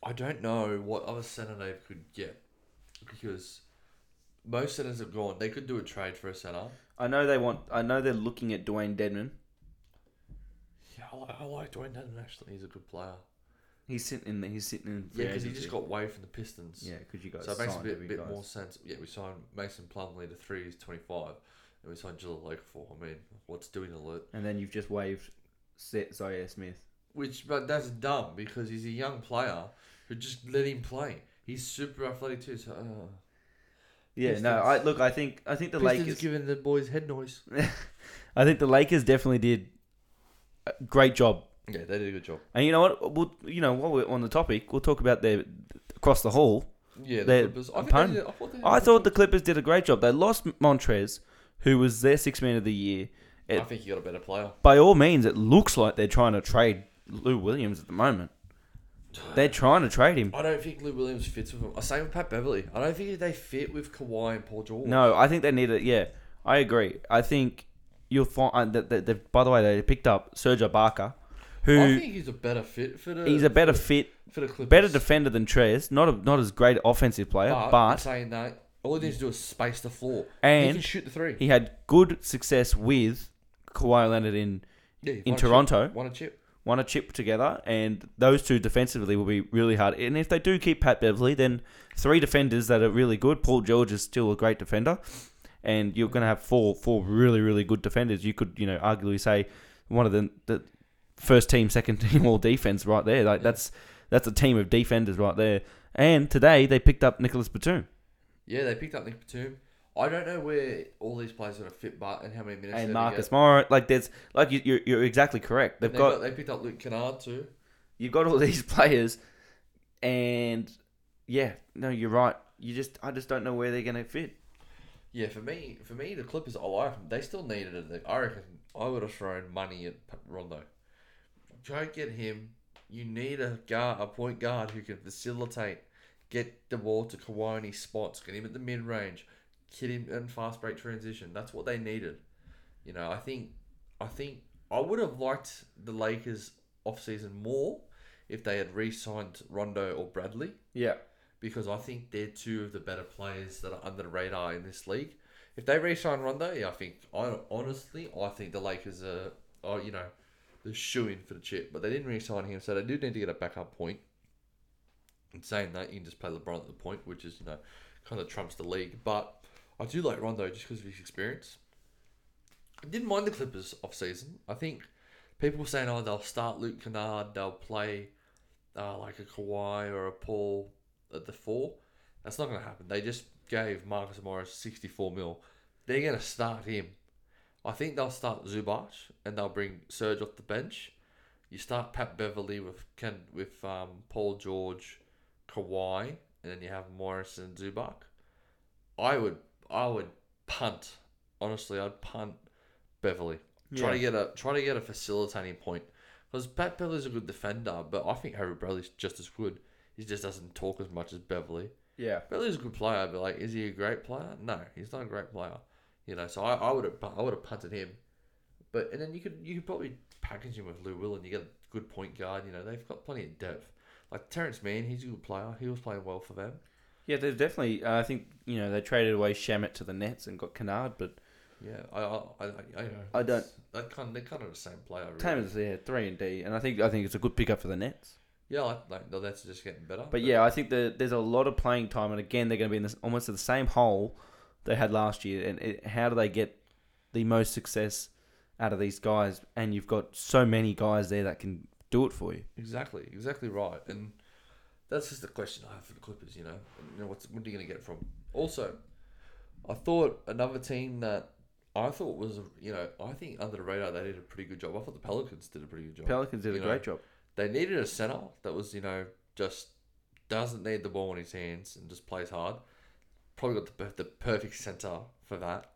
I don't know what other center they could get because most centers have gone. They could do a trade for a center. I know they want. I know they're looking at Dewayne Dedmon. Yeah, I like, I like Dewayne Dedmon actually. He's a good player. He's sitting in. The, he's sitting in. Yeah, because he just got waived from the Pistons. Yeah, because you guys. So it makes a bit, bit guys. more sense. Yeah, we signed Mason Plumlee to three, he's 25, and we signed Jahlil Okafor. I mean, what's doing alert? And then you've just waived Set Zhaire Smith. Which, but that's dumb because he's a young player who just let him play. He's super athletic too. So, uh, Yeah, Pistons. no. I look. I think. I think the Pistons Lakers. giving the boys head noise. I think the Lakers definitely did a great job. Yeah, they did a good job. And you know what? We'll, you know, while we're on the topic, we'll talk about their across the hall. Yeah, the Their Clippers. I, think they opponent. did, I thought they did a I good thought the. Clippers did a great job. They lost Montrez, who was their six man of the year. I think you got a better player. by all means, it looks like they're trying to trade Lou Williams at the moment. They're trying to trade him. I don't think Lou Williams fits with him. Uh, Same with Pat Beverley. I don't think they fit with Kawhi and Paul George. No, I think they need it. Yeah, I agree. I think you'll find that, that, that by the way they picked up Serge Ibaka, who I think he's a better fit for the. he's a better for, fit, for the Clippers. better defender than Trez. Not a, not as great offensive player, But, but, saying that, all he needs to do is space the floor. And he can shoot the three. he had good success with Kawhi Leonard in yeah, in Toronto. chip, won a chip. Won a chip together, and those two defensively will be really hard. And if they do keep Pat Beverley, then three defenders that are really good. Paul George is still a great defender, and you're going to have four four really really good defenders. You could you know arguably say one of the the first team, second team all defense right there. Like that's that's a team of defenders right there. And today they picked up Nicolas Batum Yeah, they picked up Nick Batum. I don't know where all these players are going to fit, but and how many minutes. and they're gonna Marcus get. Morris. Like there's like you, you're you're exactly correct. They've They've got got, they picked up Luke Kennard too. you've got all these players, and yeah, no, you're right. You just I just don't know where they're gonna fit. Yeah, for me, for me, the Clippers, oh, I like them. They still needed it. I reckon I would have thrown money at P- Rondo. Go get him. You need a guard, a point guard who can facilitate, get the ball to Kawhi in his spots, get him at the mid range, him in fast break transition. That's what they needed. You know, I think I think I would have liked the Lakers off season more if they had re-signed Rondo or Bradley Yeah. because I think they're two of the better players that are under the radar in this league. If they re-sign Rondo, yeah, I think I honestly I think the Lakers are, are you know, the shoe in for the chip, but they didn't re-sign him, so they do need to get a backup point. In saying that, you can just play LeBron at the point, which is you know, kind of trumps the league. But I do like Rondo just because of his experience. I didn't mind the Clippers off season. I think people were saying, oh, they'll start Luke Kennard, they'll play uh, like a Kawhi or a Paul at the four. That's not going to happen. They just gave Marcus Morris 64 mil. They're going to start him. I think they'll start Zubac and they'll bring Serge off the bench. You start Pat Beverley with Ken with um, Paul George, Kawhi, and then you have Morris and Zubac. I would I would punt. Honestly, I'd punt Beverley. Try to get a try to get a facilitating point because Pat Beverley's a good defender, but I think Avery Bradley's just as good. He just doesn't talk as much as Beverley. Yeah. Beverley's a good player, but like, is he a great player? No, he's not a great player. You know, so I, I would have I would have punted him, but and then you could you could probably package him with Lou Will and you get a good point guard. You know, they've got plenty of depth. Like Terance Mann, he's a good player. He was playing well for them. Yeah, there's definitely. Uh, I think you know they traded away Shamet to the Nets and got Kennard, but Yeah, I I I, I, I, know, I don't- it's- That kind they're kind of the same player. Really. Tamer's there three and D, and I think I think it's a good pickup for the Nets. Yeah, like, like no, that's just getting better. But yeah, I think that there's a lot of playing time, and again, they're going to be in this, almost the same hole they had last year. And it, how do they get the most success out of these guys? And you've got so many guys there that can do it for you. Exactly, exactly right. And that's just the question I have for the Clippers. You know, you know what's what are you going to get from? Also, I thought another team that I thought was you know I think under the radar they did a pretty good job. I thought the Pelicans did a pretty good job. Pelicans did a know, great job. They needed a center that was you know just doesn't need the ball in his hands and just plays hard. Probably got the the perfect center for that.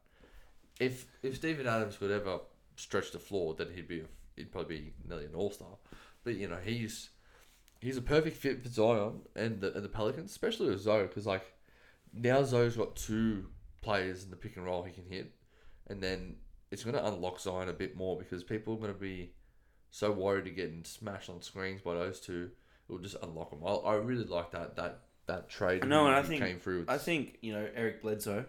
If if Steven Adams could ever stretch the floor, then he'd be he'd probably be nearly an all star. But you know he's he's a perfect fit for Zion and the and the Pelicans, especially with Zoe, because like now Zoe's got two players in the pick and roll he can hit, and then it's going to unlock Zion a bit more because people are going to be so worried to getting smashed on screens by those two. It will just unlock them. I, I really like that that that trade. No, and I think- came through. I think you know Eric Bledsoe,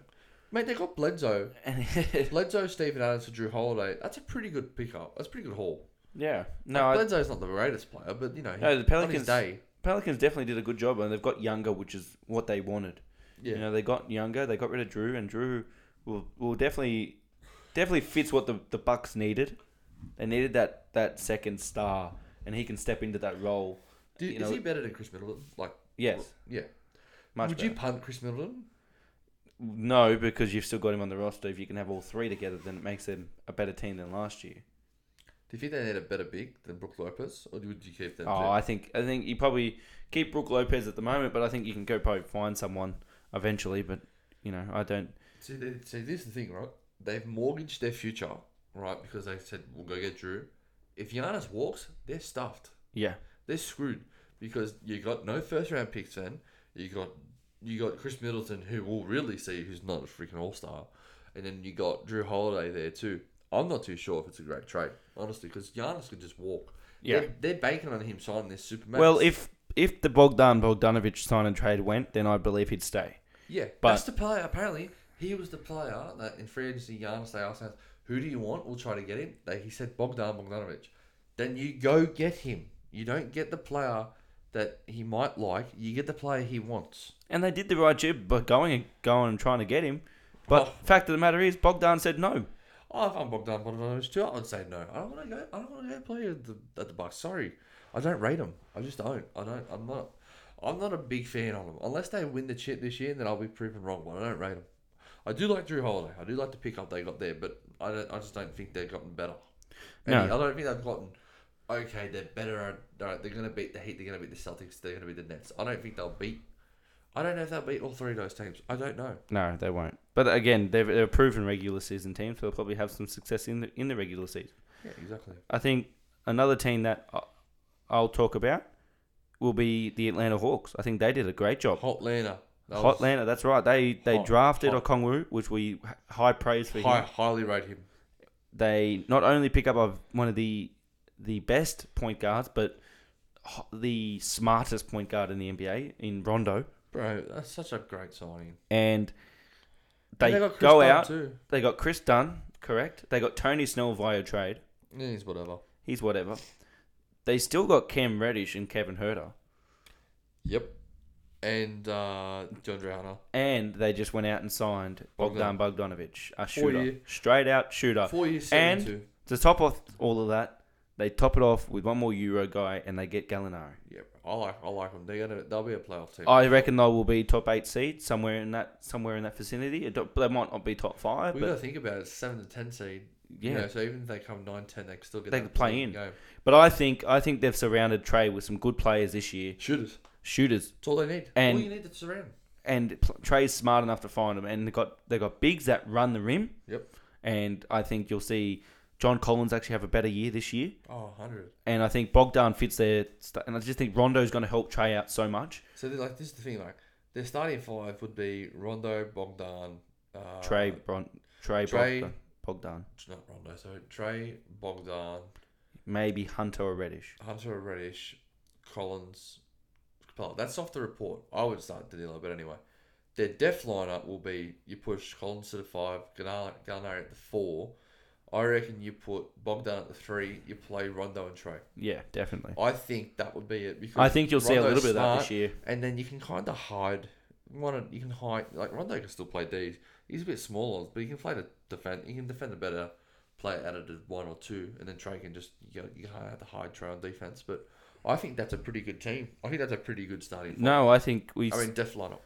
mate, they got Bledsoe, and Bledsoe, Steven Adams for Jrue Holiday. That's a pretty good pickup. That's a pretty good haul. Yeah, no, like, I, Bledsoe's not the greatest player, but you know, No, the on his Pelicans- day, Pelicans definitely did a good job, and they've got younger, which is what they wanted. yeah, You know, they got younger. They got rid of Jrue, and Jrue will will definitely definitely fits what the the Bucks needed. They needed that that second star, and he can step into that role. Do, you is know- he better than Khris Middleton? Like, Yes, yeah. much Would better. you punt Khris Middleton? No, because you've still got him on the roster. If you can have all three together, then it makes them a better team than last year. Do you think they need a better big than Brook Lopez, or would you keep them? Oh, too? I think I think you probably keep Brook Lopez at the moment, but I think you can go probably find someone eventually. But you know, I don't. See, they, see, this is the thing, right? They've mortgaged their future, right? Because they said we'll go get Jrue. If Giannis walks, they're stuffed. Yeah, They're screwed because you got no first round picks. Then you got you got Khris Middleton, who will really see who's not a freaking all star, and then you got Jrue Holiday there too. I'm not too sure if it's a great trade, honestly, because Giannis could just walk. Yeah. they're, they're banking on him signing this supermax. Well, if if the Bogdan Bogdanovich sign and trade went, then I believe he'd stay. Yeah, But- that's the player. Apparently, he was the player that in free agency, Giannis, they asked him, who do you want? We'll try to get him. They, he said Bogdan Bogdanovic. Then you go get him. You don't get the player that he might like. You get the player he wants. And they did the right job by going and going and trying to get him. But Oh. fact of the matter is, Bogdan said no. Oh, if I'm Bogdan Bogdanovic too, I would say no. I don't want to go. I don't want to go play at the, at the Bucks. Sorry, I don't rate them. I just don't. I don't. I'm not. I'm not a big fan of them. Unless they win the chip this year, then I'll be proven wrong. But I don't rate them. I do like Jrue Holiday. I do like the pickup they got there, but I don't. I just don't think they've gotten better. No. Any- I don't think they've gotten. Okay, they're better. At, they're, they're going to beat the Heat. They're going to beat the Celtics. They're going to beat the Nets. I don't think they'll beat. I don't know if they'll beat all three of those teams. I don't know. No, they won't. But again, they're, they're a proven regular season team, so they'll probably have some success in the in the regular season. Yeah, exactly. I think another team that I- I'll talk about will be the Atlanta Hawks. I think they did a great job. Hotlanta. That Hot was- Atlanta, that's right. They they Hot- drafted hot. Okongwu, which we h- high praise for High, him. highly rate him. they not only pick up of one of the the best point guards, but h- the smartest point guard in the NBA in Rondo, Bro, that's such a great signing. and And they, got Kris go Dunn out. too. They got Kris Dunn, correct? They got Tony Snell via trade. Yeah, he's whatever. He's whatever. They still got Cam Reddish and Kevin Huerter, Yep. And uh, John Hunter. and they just went out and signed Bogdan Bogdan. Bogdanovich, a Four shooter, year. straight out shooter. Four years, and- 72. To top off all of that, they top it off with one more Euro guy, and they get Gallinari. Yeah, I like I like them. They're gonna they'll be a playoff team. I reckon they will be top eight seed somewhere in that somewhere in that vicinity. It They might not be top five, we got to think about it. Seven to ten seed. yeah. You know, so even if they come 9-10, they can still get. They that play in. Game. But I think I think they've surrounded Trey with some good players this year, Shooters. shooters, That's all they need. And- all you need to surround. and Trey's smart enough to find them. And they got they got bigs that run the rim. Yep. And I think you'll see John Collins actually have a better year this year. Oh, 100. And I think Bogdan fits their. St- and I just think Rondo's going to help Trey out so much. So like this is the thing. Like their starting five would be Rondo, Bogdan, uh, Trey, Bron- Trey, Trey- Bogdan, Bogdan, not Rondo. So Trey, Bogdan, maybe Hunter or Reddish. Hunter or Reddish, Collins, Capela. That's off the report. I would start Danilo, but anyway. Their def lineup will be you push Collins to the five, Gallinari at the four. I reckon you put Bogdan at the three. You play Rondo and Trey. Yeah, definitely. I think that would be it because I think you'll see a Rondo's little bit of that smart, this year. and then you can kind of hide. One, you can hide like Rondo can still play D's. He's a bit smaller, but he can play the defend. He can defend a better player out of the one or two, and then Trey can just you, you kind of have to hide Trey on defense. But I think that's a pretty good team. I think that's a pretty good starting. five. No, I think we. I mean def lineup.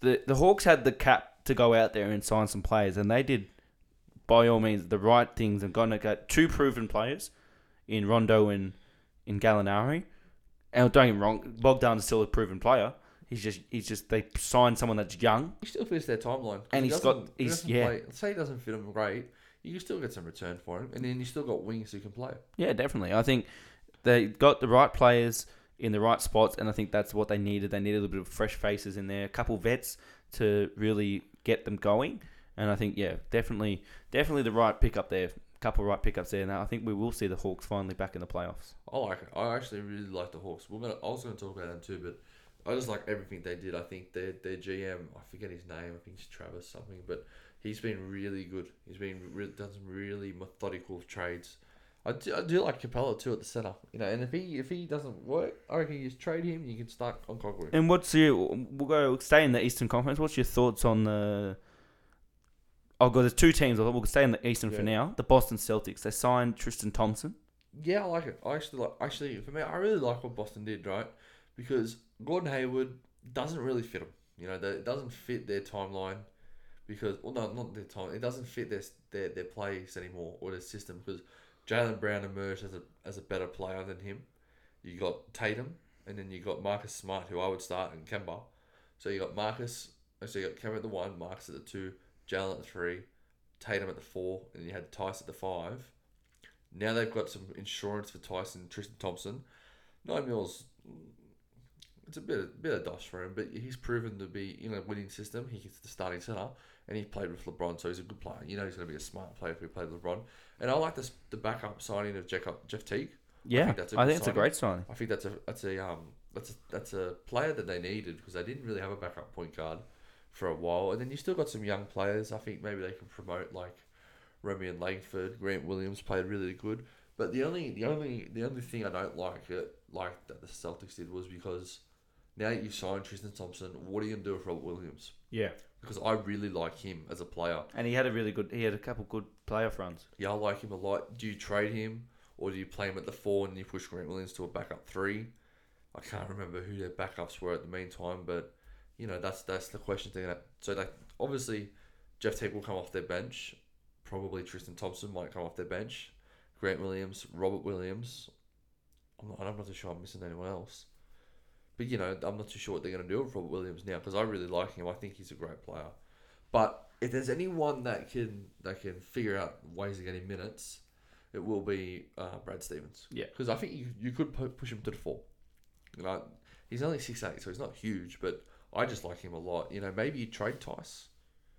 the the Hawks had the cap to go out there and sign some players, and they did, by all means, the right things and gone to get two proven players in Rondo and in Gallinari. And don't get me wrong, Bogdan's still a proven player. He's just he's just they signed someone that's young. He still fits their timeline, And he he's got- doesn't- he yeah. Play, say he doesn't fit him great. You can still get some return for him, and then you still got wings who can play. Yeah, definitely. I think they got the right players in the right spots, and I think that's what they needed. They needed a little bit of fresh faces in there, a couple vets to really get them going. And I think, yeah, definitely, definitely the right pickup there. Couple right pickups there. Now I think we will see the Hawks finally back in the playoffs. I like it. I actually really like the Hawks. We're gonna. I was gonna talk about them too, but I just like everything they did. I think their their GM. I forget his name. I think it's Travis something, but he's been really good. He's been really, done some really methodical trades. I do, I do like Capela too at the center. You know, and if he if he doesn't work, I reckon you just trade him. You can start Okongwu. And what's your? We'll go stay in the Eastern Conference. What's your thoughts on the? Oh god, there's two teams. We'll stay in the Eastern for Yeah. now. The Boston Celtics. They signed Tristan Thompson. Yeah, I like it. I actually like. Actually, for me, I really like what Boston did, right? Because Gordon Hayward doesn't really fit them. You know, that it doesn't fit their timeline. Because well, no, not their time. It doesn't fit their their their plays anymore or their system. Because Jaylen Brown emerged as a as a better player than him. You got Tatum, and then you got Marcus Smart, who I would start, and Kemba. So you got Marcus. So you got Kemba at the one, Marcus at the two, Jalen at the three, Tatum at the four, and you had Theis at the five. Now they've got some insurance for Tyson Tristan Thompson. Nine mils, it's a bit of, bit of dust for him, but he's proven to be in a winning system. He gets the starting center, and he played with LeBron, so he's a good player. You know he's going to be a smart player if he played with LeBron. And I like this the backup signing of Jeff, Jeff Teague. Yeah, I think think that's a a, great signing. I think that's a that's a um that's a, that's a player that they needed because they didn't really have a backup point guard for a while, and then you still got some young players. I think maybe they can promote like Remy and Langford, Grant Williams played really good. But the only the only the only thing I don't like it like that the Celtics did was because now that you signed Tristan Thompson, what are you gonna do with Robert Williams? Yeah, Because I really like him as a player. and he had a really good. He had a couple good playoff runs. Yeah, I like him a lot. Do you trade him or do you play him at the four and you push Grant Williams to a backup three? I can't remember who their backups were at the meantime, but you know that's that's the question thing. So like obviously Jeff Teague will come off their bench. Probably Tristan Thompson might come off their bench. Grant Williams, Robert Williams. I'm not, I'm not too sure I'm missing anyone else. But you know, I'm not too sure what they're going to do with Robert Williams now because I really like him. I think he's a great player. But if there's anyone that can that can figure out ways of getting minutes, it will be uh, Brad Stevens. Yeah. because I think you, you could pu- push him to the four. You know, he's only six eight, so he's not huge, but I just like him a lot. You know, maybe you trade Theis.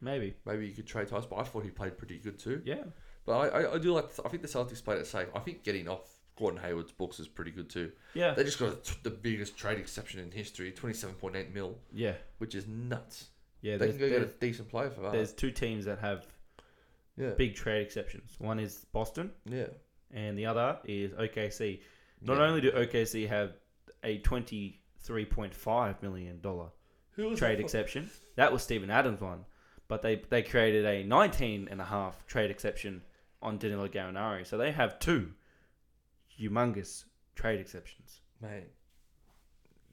Maybe. Maybe you could trade Theis, but I thought he played pretty good too. Yeah. But I, I, I do like. I think the Celtics played it safe. I think getting off Gordon Hayward's books is pretty good too. Yeah. They just got a, the biggest trade exception in history, twenty-seven point eight mil, Yeah. which is nuts. Yeah. they can go get a decent player for that. there's two teams that have yeah, big trade exceptions. One is Boston, yeah. and the other is OKC. Not Yeah. only do OKC have a twenty-three point five million dollar trade that for? exception, that was Steven Adams' one, but they they created a nineteen and a half trade exception on Danilo Gallinari. So they have two humongous trade exceptions. Mate,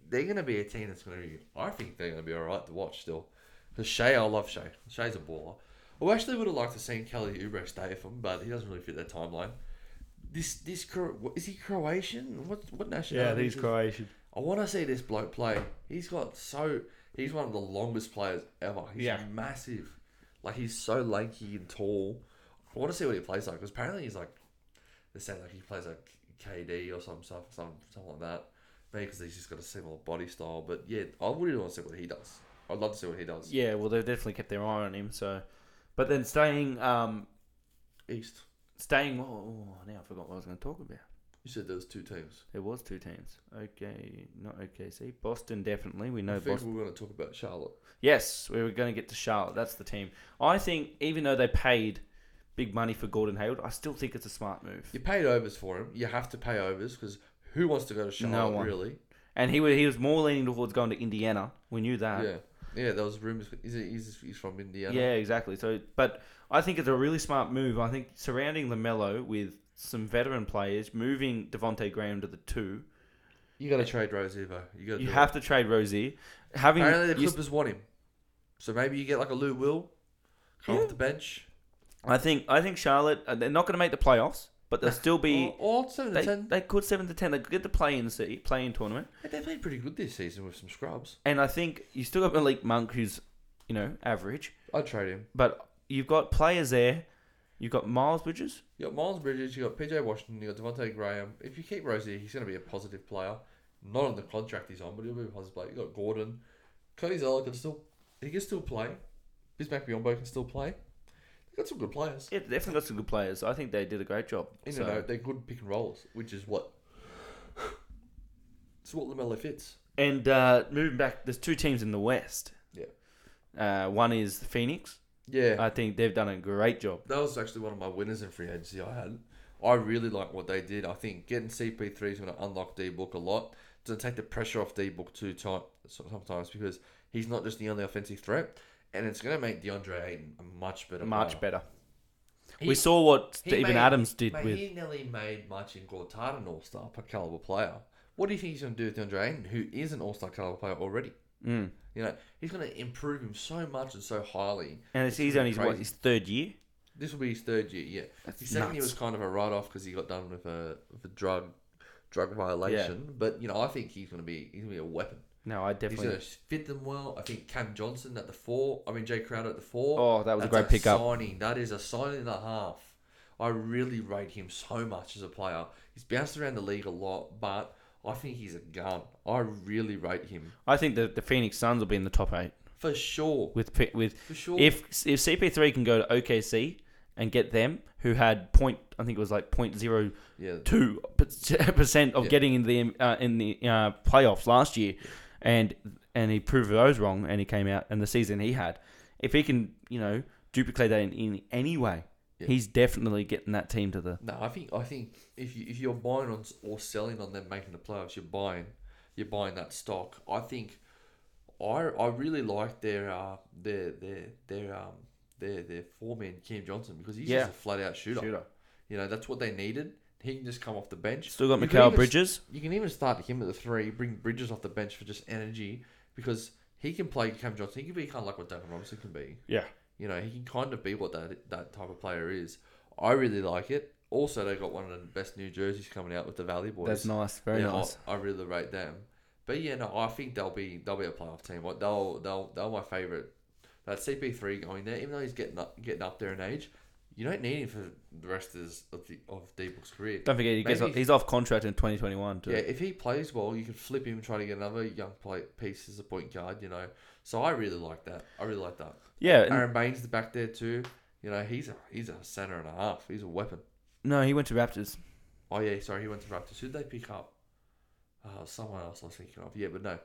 they're going to be a team that's going to be. I think they're going to be all right to watch still. Because Shai, I love Shai. Shai's a baller. I actually would have liked to see Kelly Oubre stay with him, but he doesn't really fit their timeline. This this Cro- what- is he Croatian? What what nationality? is he? Croatian. I want to see this bloke play. He's got so he's one of the longest players ever. He's Yeah. massive. Like he's so lanky and tall. I want to see what he plays like because apparently he's like they say like he plays like KD or some stuff, some something like that. Maybe because he's just got a similar body style. But yeah, I really want to see what he does. I'd love to see what he does. Yeah, well, they've definitely kept their eye on him. So, but then staying, um, East. staying. Oh, now I forgot what I was going to talk about. You said there was two teams. There was two teams. Okay, not OKC. Boston definitely. We know I think Boston. we were going to talk about Charlotte. Yes, we were going to get to Charlotte. That's the team. I think even though they paid big money for Gordon Hayward, I still think it's a smart move. You paid overs for him. You have to pay overs because who wants to go to Charlotte No one. really? And he was he was more leaning towards going to Indiana. We knew that. Yeah, yeah. There was rumors. He's, he's, he's from Indiana. Yeah, exactly. So, but I think it's a really smart move. I think surrounding Lamelo with some veteran players, moving Devonte Graham to the two. You got to trade Rozier though. You got. You have to trade Rozier. Having Apparently the you- Clippers want him, so maybe you get like a Lou Will, Yeah. off the bench. I think I think Charlotte. uh, They're not going to make the playoffs, but they'll still be. or, or seven to They, ten. they could seven to ten. They could get the play in the play in tournament. Hey, they played pretty good this season with some scrubs. And I think you still got Malik Monk, who's you know average, I'd trade him. but you've got players there. You've got Miles Bridges. You got Miles Bridges. You got PJ Washington. You got Devontae Graham. If you keep Rozier, he's going to be a positive player. Not on the contract he's on, but he'll be a positive player. You got Gordon. Cody Zeller can still he can still play. Bismack Biyombo can still play. They got some good players. Yeah, definitely got some good players. I think they did a great job. In So- and out, they're good pick and rolls, which is what. It's what Lamelo fits. And uh, moving back, there's two teams in the West. Yeah. Uh, one is Phoenix. Yeah, I think they've done a great job. that was actually one of my winners in free agency. I had. I really like what they did. I think getting CP3 is going to unlock D Book a lot. It's going to take the pressure off D Book too time sometimes because he's not just the only offensive threat, and it's going to make DeAndre Ayton a much better. Much player. better. He- we saw what Stephen made- Adams did Mate, with. he nearly made Marcin Gortat an All Star caliber player. What do you think he's going to do with DeAndre Ayton, who is an All Star caliber player already? Mm. You know, he's going to improve him so much and so highly. And it's, he's only crazy. what, his third year. This will be his third year. Yeah, That's his second year was kind of a write off because he got done with a with a drug drug violation. But you know, I think he's going to be he's going to be a weapon. No, I He's definitely. going to fit them well. I think Cam Johnson at the four. I mean, Jae Crowder at the four. Oh, that was a That's great pickup. Signing. That is a signing and a half. I really rate him so much as a player. He's bounced around the league a lot, but I think he's a gun. I really rate him I think the the Phoenix Suns will be in the top eight for sure. with P- with For sure. if if CP3 can go to OKC and get them who had point I think it was like point zero yeah, two percent of Yeah. getting in the uh, in the uh, playoffs last year, and and he proved those wrong, and he came out and the season he had. If he can, you know, duplicate that in, in any way, He's definitely getting that team to the. No, I think I think if you if you're buying on or selling on them making the playoffs, you're buying you're buying that stock. I think I I really like their uh their their their um their their foreman Cam Johnson because he's Yeah. just a flat out shooter. shooter. You know that's what they needed. He can just come off the bench. Still got Mikal Bridges. You can even start him at the three, bring Bridges off the bench for just energy because he can play Cam Johnson. He can be kind of like what Duncan Robinson can be. Yeah, You know, he can kind of be what that that type of player is. I really like it. Also, they got one of the best new jerseys coming out with the Valley Boys. that's nice. Very Yeah, I- nice. I, really rate them. But yeah, no, I think they'll be they'll be a playoff team. They'll they'll they're my favorite. That CP3 going there, even though he's getting up getting up there in age, You don't need him for the rest of, his, of the of D-Book's career. Don't forget, he gets off, if- he's off contract in 2021 too. Yeah, if he plays well, you could flip him, and try to get another young play, piece as a point guard. You know, so I really like that. I really like that. Yeah, and- Aron Baynes the back there too. You know, he's a he's a center and a half. He's a weapon. no, he went to Raptors. Oh yeah, sorry, he went to Raptors. Who'd they pick up? Uh, someone else I was thinking of. Yeah, but no,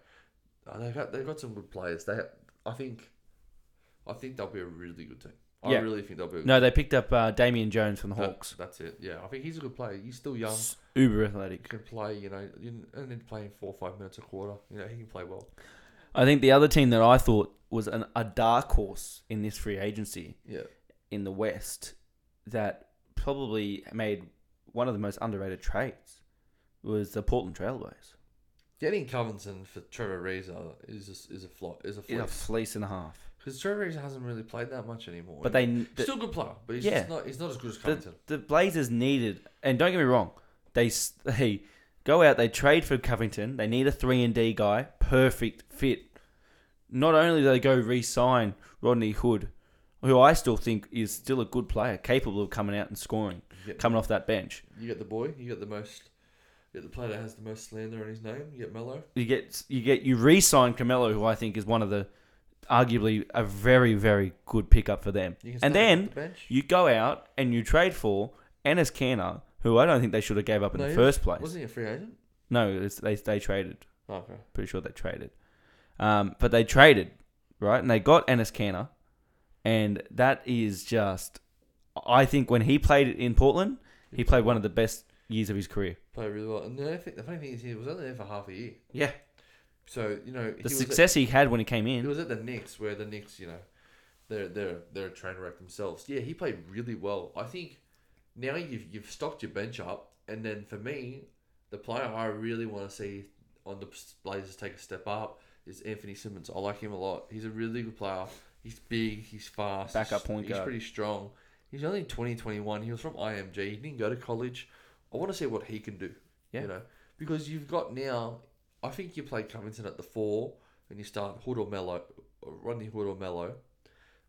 uh, they got they've got some good players. They, I think, I think they'll be a really good team. I Yeah. really think they'll be. No, they picked up uh, Damian Jones from the that- Hawks. That's it. Yeah, I think he's a good player. He's still young. S- Uber athletic. Can play. You know, you don't need to play four or five minutes a quarter. You know, he can play well. I think the other team that I thought was an, a dark horse in this free agency Yeah. in the West that probably made one of the most underrated trades was the Portland Trailblazers. Getting Covington for Trevor Ariza is a, is a flop. Is a It's a fleece and a half. Because Trevor hasn't really played that much anymore. But they, the, still a good player, but he's Yeah. just not. He's not as good as the, Covington. the Blazers needed, and don't get me wrong, they they go out, they trade for Covington. They need a three and D guy, perfect fit. Not only do they go re-sign Rodney Hood, who I still think is still a good player, capable of coming out and scoring, get, coming off that bench. you get the boy. You get the most. You get the player that has the most slander in his name. You get Melo. You get you get you re-sign Carmelo, who I think is one of the arguably a very very good pickup for them. You can And him then off the bench. you go out and you trade for Enes Kanter, who I don't think they should have gave up in No, the he first place. Wasn't he a free agent? No, it's, they they traded. Oh, okay. Pretty sure they traded. Um, but they traded, right? And they got Enes Kanter, and that is just. I think when he played in Portland, he played one of the best years of his career. Played really well. And the, thing, the funny thing is, he was only there for half a year. Yeah, So you know, the he success he had when he came at, he in. was at the Knicks, where the Knicks, you know, they're they're they're a train wreck themselves. Yeah, he played really well. I think now you've you've stocked your bench up, and then for me, the player I really want to see on the Blazers take a step up is Anfernee Simons. I like him a lot. He's a really good player. He's big. He's fast. Backup he's, point He's guard. pretty strong. He's only 20, 21. He was from IMG. He didn't go to college. I want to see what he can do. Yeah. You know, because you've got now. I think you play Covington at the four, and you start Hood or Melo, Rodney Hood or Melo,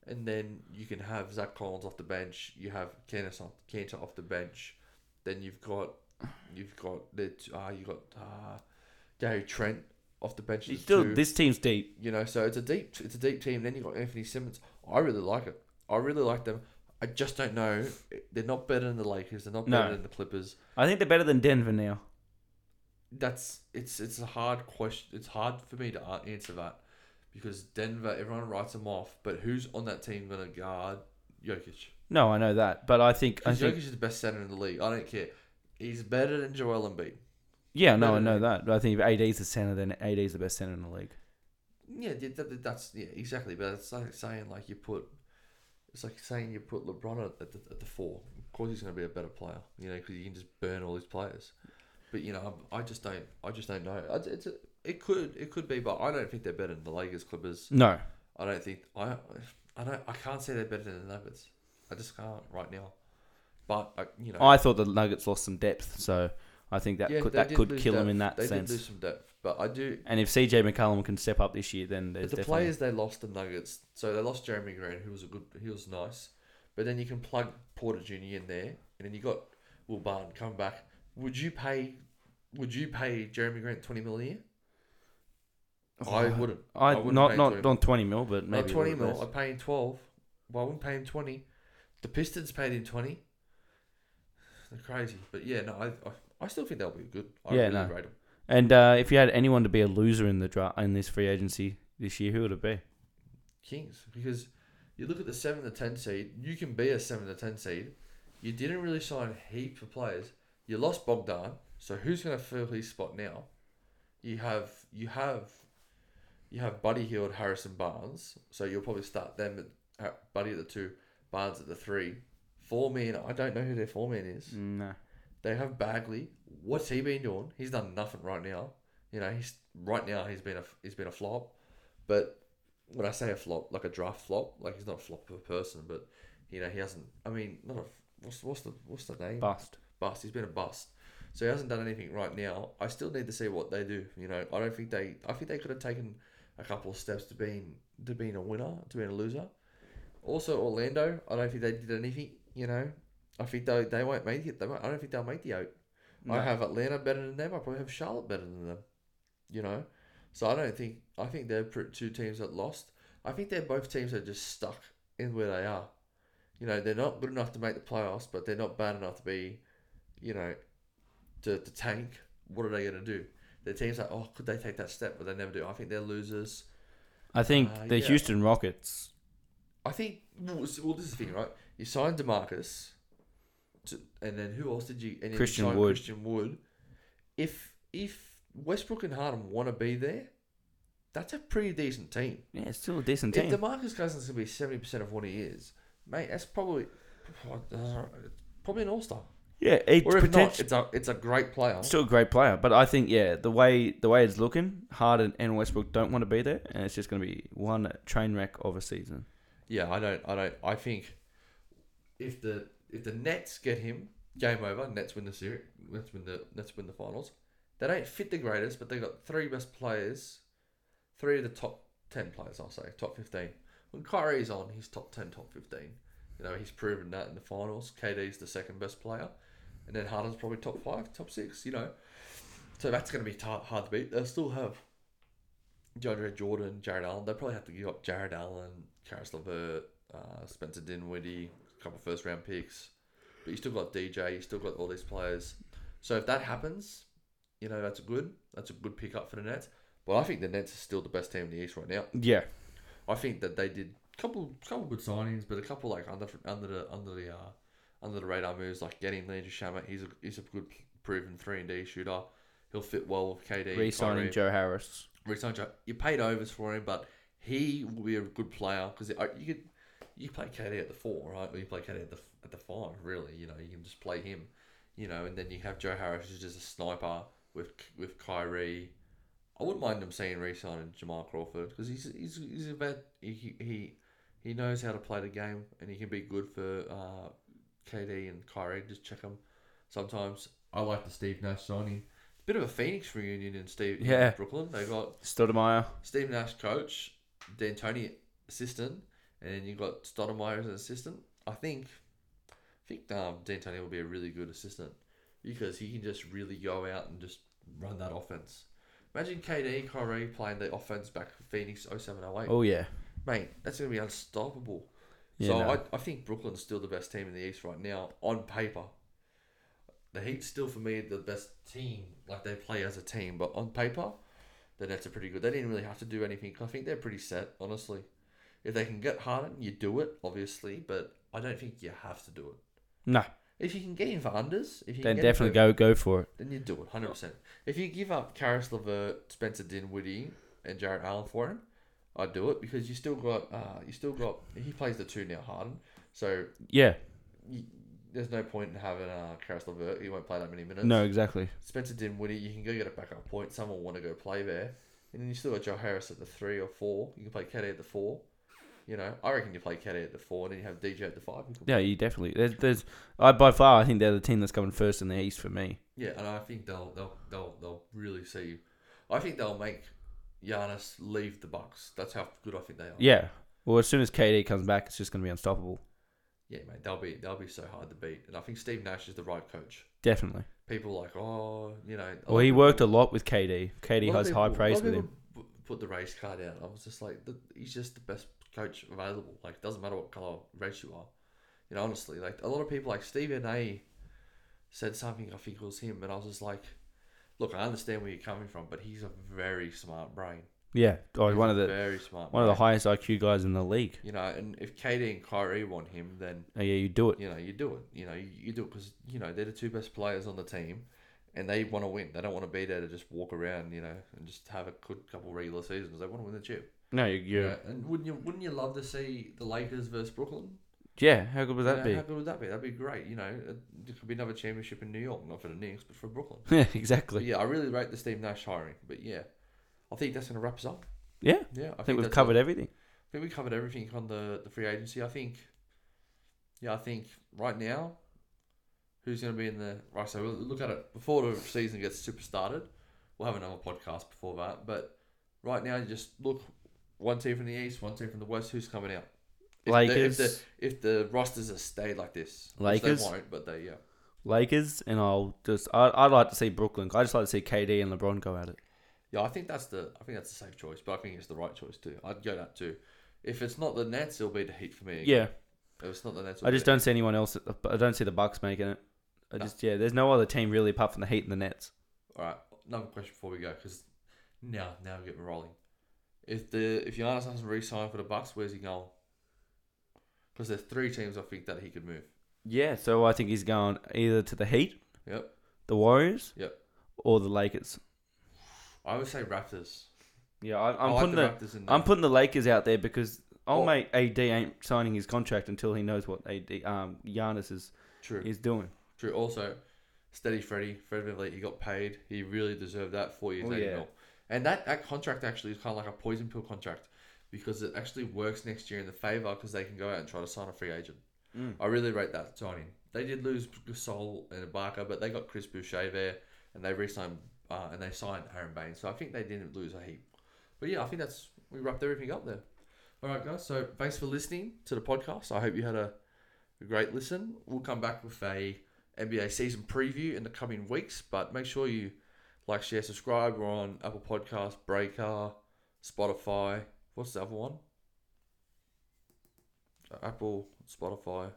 and then you can have Zach Collins off the bench. You have Kanter off, Kanter off the bench. Then you've got you've got the uh, you got uh, Gary Trent off the bench. He's still two. this team's deep. You know, so it's a deep, it's a deep team. Then you have got Anfernee Simons. I really like it. I really like them. I just don't know. They're not better than the Lakers. They're not No. better than the Clippers. I think they're better than Denver now. That's it's it's a hard question. It's hard for me to answer that because Denver, everyone writes them off. But who's on that team going to guard Jokic? No, I know that, but I think I think Jokic is the best center in the league. I don't care. He's better than Joel Embiid. yeah, no, I know that. But I think if is the center, then AD is the best center in the league. Yeah, that- that's yeah, exactly. But it's like saying like you put, it's like saying you put LeBron at the, at the four. Of course, he's going to be a better player, you know, because you can just burn all these players. But you know, I I just don't, I just don't know. It's, it's a, it could, it could be, but I don't think they're better than the Lakers, Clippers. No, I don't think I, I don't, I can't say they're better than the Nuggets. I just can't right now. But I, you know, I thought the Nuggets lost some depth, so I think that could that could kill them in that they sense. did lose some depth, but I do. And if CJ McCollum can step up this year, then there's But the definitely players they lost the Nuggets, so they lost Jerami Grant, who was a good, he was nice, but then you can plug Porter Jr. in there, and then you got Will Barton come back. Would you pay? Would you pay Jerami Grant twenty mil a year? I Oh, wouldn't. I, wouldn't not not 20 not twenty mil, but maybe Not twenty mil. I'd pay him twelve. Well, I wouldn't pay him twenty. The Pistons paid him twenty. They're crazy, but yeah, no, I I, I still think they'll be good. I Yeah, really no. rate them. And uh, if you had anyone to be a loser in the draft in this free agency this year, who would it be? Kings because you look at the seven to ten seed. You can be a seven to ten seed. You didn't really sign heaps of players. You lost Bogdan, so who's going to fill his spot now? You have you have you have Buddy Hield, Harrison Barnes. So you'll probably start them at, at Buddy at the two, Barnes at the three. Four man, I don't know who their four man is. No. They have Bagley. What's he been doing? He's done nothing right now. You know, he's right now he's been a he's been a flop. But when I say a flop, like a draft flop, like he's not a flop of a person, but you know he hasn't. I mean, not a what's what's the what's the name? Bust. Bust. He's been a bust. So he hasn't done anything right now. I still need to see what they do. You know, I don't think they. I think they could have taken a couple of steps to being to being a winner, to being a loser. Also, Orlando. I don't think they did anything You know, I think they they won't make it. They won't, I don't think they'll make the eight. I have Atlanta better than them. I probably have Charlotte better than them. You know, so I don't think I think they're two teams that lost. I think they're both teams that are just stuck in where they are. You know, they're not good enough to make the playoffs, but they're not bad enough to be, you know, to, to tank. What are they going to do? The teams like, oh, could they take that step? But they never do. I think they're losers. I think Uh, the yeah. Houston Rockets. I think well, well, this is the thing, right? You signed Demarcus, to, and then who else did you? And then you Christian Wood. Christian Wood. If if Westbrook and Harden want to be there, that's a pretty decent team. Yeah, it's still a decent If team. Demarcus Cousins can be seventy percent of what he is, mate, that's probably uh, probably an all star. Yeah, it's Or if not, it's a it's a great player. Still a great player, but I think yeah, the way the way it's looking, Harden and Westbrook don't want to be there, and it's just going to be one train wreck of a season. Yeah, I don't. I don't. I think if the if the Nets get him, game over. Nets win the series. Nets win the Nets win the finals. They don't fit the greatest, but they got three best players, three of the top ten players. I'll say top fifteen. When Kyrie's on, he's top ten, top fifteen. You know, he's proven that in the finals. KD's the second best player, and then Harden's probably top five, top six. You know, so that's going to be ta- hard to beat. They'll still have DeAndre Jordan, Jarrett Allen. They probably have to give up Jarrett Allen, Caris LeVert, uh, Spencer Dinwiddie, a couple first round picks. But you still got DJ, you still got all these players. So if that happens, you know that's a good. That's a good pickup for the Nets. But I think the Nets are still the best team in the East right now. Yeah, I think that they did a couple couple good signings, but a couple like under under the under the uh, under the radar moves, like getting Landry Shamet. He's a he's a good proven three and D shooter. He'll fit well with KD. re-signing Joe Harris. Resign Joe. You paid overs for him, but he will be a good player because you could you play KD at the four, right? Or you play KD at the at the five. Really, you know, you can just play him, you know, and then you have Joe Harris who's just a sniper with with Kyrie. I wouldn't mind them seeing re-signing Jamal Crawford because he's he's he's a vet. He, he he knows how to play the game and he can be good for uh, KD and Kyrie. Just check them sometimes. I like the Steve Nash signing. Bit of a Phoenix reunion in Steve in Yeah. Brooklyn. They got Stoudemire. Steve Nash coach, D'Antoni assistant, and then you got Stoudemire as an assistant. I think, I think um, D'Antoni will be a really good assistant because he can just really go out and just run that offense. Imagine KD, and Kyrie playing the offense back for Phoenix 0708. Oh yeah, Mate, that's going to be unstoppable. Yeah, so no. I, I think Brooklyn's still the best team in the East right now on paper. The Heat's still for me the best team. Like they play as a team, but on paper, the Nets are pretty good. They didn't really have to do anything. I think they're pretty set, honestly. If they can get Harden, you do it, obviously, but I don't think you have to do it. no. If you can get him for unders, if you Then can get him definitely go go for it. then you do it, hundred percent. If you give up Caris LeVert, Spencer Dinwiddie, and Jarrett Allen for him, I'd do it because you still got uh, you still got he plays the two now Harden, so Yeah. you, there's no point in having uh, Caris LeVert. He won't play that many minutes. No, exactly. Spencer Dinwiddie, you can go get a backup point. Someone will want to go play there, and then you still got Joe Harris at the three or four. You can play KD at the four. You know, I reckon you play KD at the four, and then you have DJ at the five. You Yeah, you definitely. There's, there's. I by far, I think they're the team that's coming first in the East for me. Yeah, and I think they'll they'll they'll they'll really see. I think they'll make Giannis leave the Bucks. That's how good I think they are. Yeah. Well, as soon as KD comes back, it's just going to be unstoppable. yeah, mate. They'll be they'll be so hard to beat, and I think Steve Nash is the right coach. Definitely. People are like, oh, you know. Well, he worked a lot with KD. KD has high praise with him. Put the race card out. I was just like, the, he's just the best coach available. Like, doesn't matter what color race you are. You know, honestly, like a lot of people, like Stephen A. said something. I think it was him, and I was just like, look, I understand where you're coming from, but he's a very smart brain. Yeah. Oh, He's one of the very smart. one of the highest IQ guys in the league. You know, and if KD and Kyrie want him, then Oh, yeah, you do it. you know you do it. You know you, you do it because you know they're the two best players on the team, and they want to win. They don't want to be there to just walk around, you know, and just have a good couple regular seasons. They want to win the chip. No, you, You know, and wouldn't you wouldn't you love to see the Lakers versus Brooklyn? Yeah. How good would You that know, be? How good would that be? That'd be great. You know, uh, it, it could be another championship in New York, not for the Knicks, but for Brooklyn. Yeah, But exactly. yeah, I really rate the Steve Nash hiring. But yeah, I think that's gonna wrap us up. Yeah. Yeah, I think we've covered everything. I think we covered everything on the, the free agency. I think, yeah, I think right now, who's going to be in the right? So we'll look at it before the season gets super started. We'll have another podcast before that. But right now, you just look one team from the east, one team from the west. Who's coming out? If the, Lakers. if the if the rosters are stayed like this, Lakers. they won't, but they yeah. Lakers, and I'll just I I'd like to see Brooklyn. I just like to see KD and LeBron go at it. Yeah, I think that's the I think that's the safe choice, but I think it's the right choice too. I'd go that too. If it's not the Nets, it'll be the Heat for me. Yeah, If it's not the Nets, I just don't see anyone else. I don't see the Bucks making it. I No. just yeah, there's no other team really apart from the Heat and the Nets. All right, another question before we go, because now now we're getting rolling. If the if Giannis hasn't re-signed for the Bucks, where's he going? Because there's three teams I think that he could move. Yeah, so I think he's going either to the Heat, Yep, the Warriors, Yep. or the Lakers. I would say Raptors. Yeah, I, I I'm like putting the Raptors in there. I'm putting the Lakers out there because old Oh. mate AD ain't signing his contract until he knows what AD um Giannis is True, is doing. true. Also, Steady Freddy, Fred VanVleet, he got paid. He really deserved that four years, Oh, 80 yeah. mil. And that, that contract actually is kind of like a poison pill contract because it actually works next year in the favor because they can go out and try to sign a free agent. Mm. I really rate that signing. They did lose Gasol and Ibaka, but they got Chris Boucher there, and they re-signed uh, and they signed Aron Baynes. So I think they didn't lose a heap. But yeah, I think that's we wrapped everything up there. All right, guys. So thanks for listening to the podcast. I hope you had a, a great listen. We'll come back with a NBA season preview in the coming weeks, but make sure you like, share, subscribe. We're on Apple Podcast, Breaker, Spotify. What's the other one? Apple, Spotify,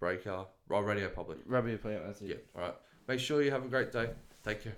Breaker, oh, Radio Public. Radio player, that's it. Yeah. All right. Make sure you have a great day. Take care.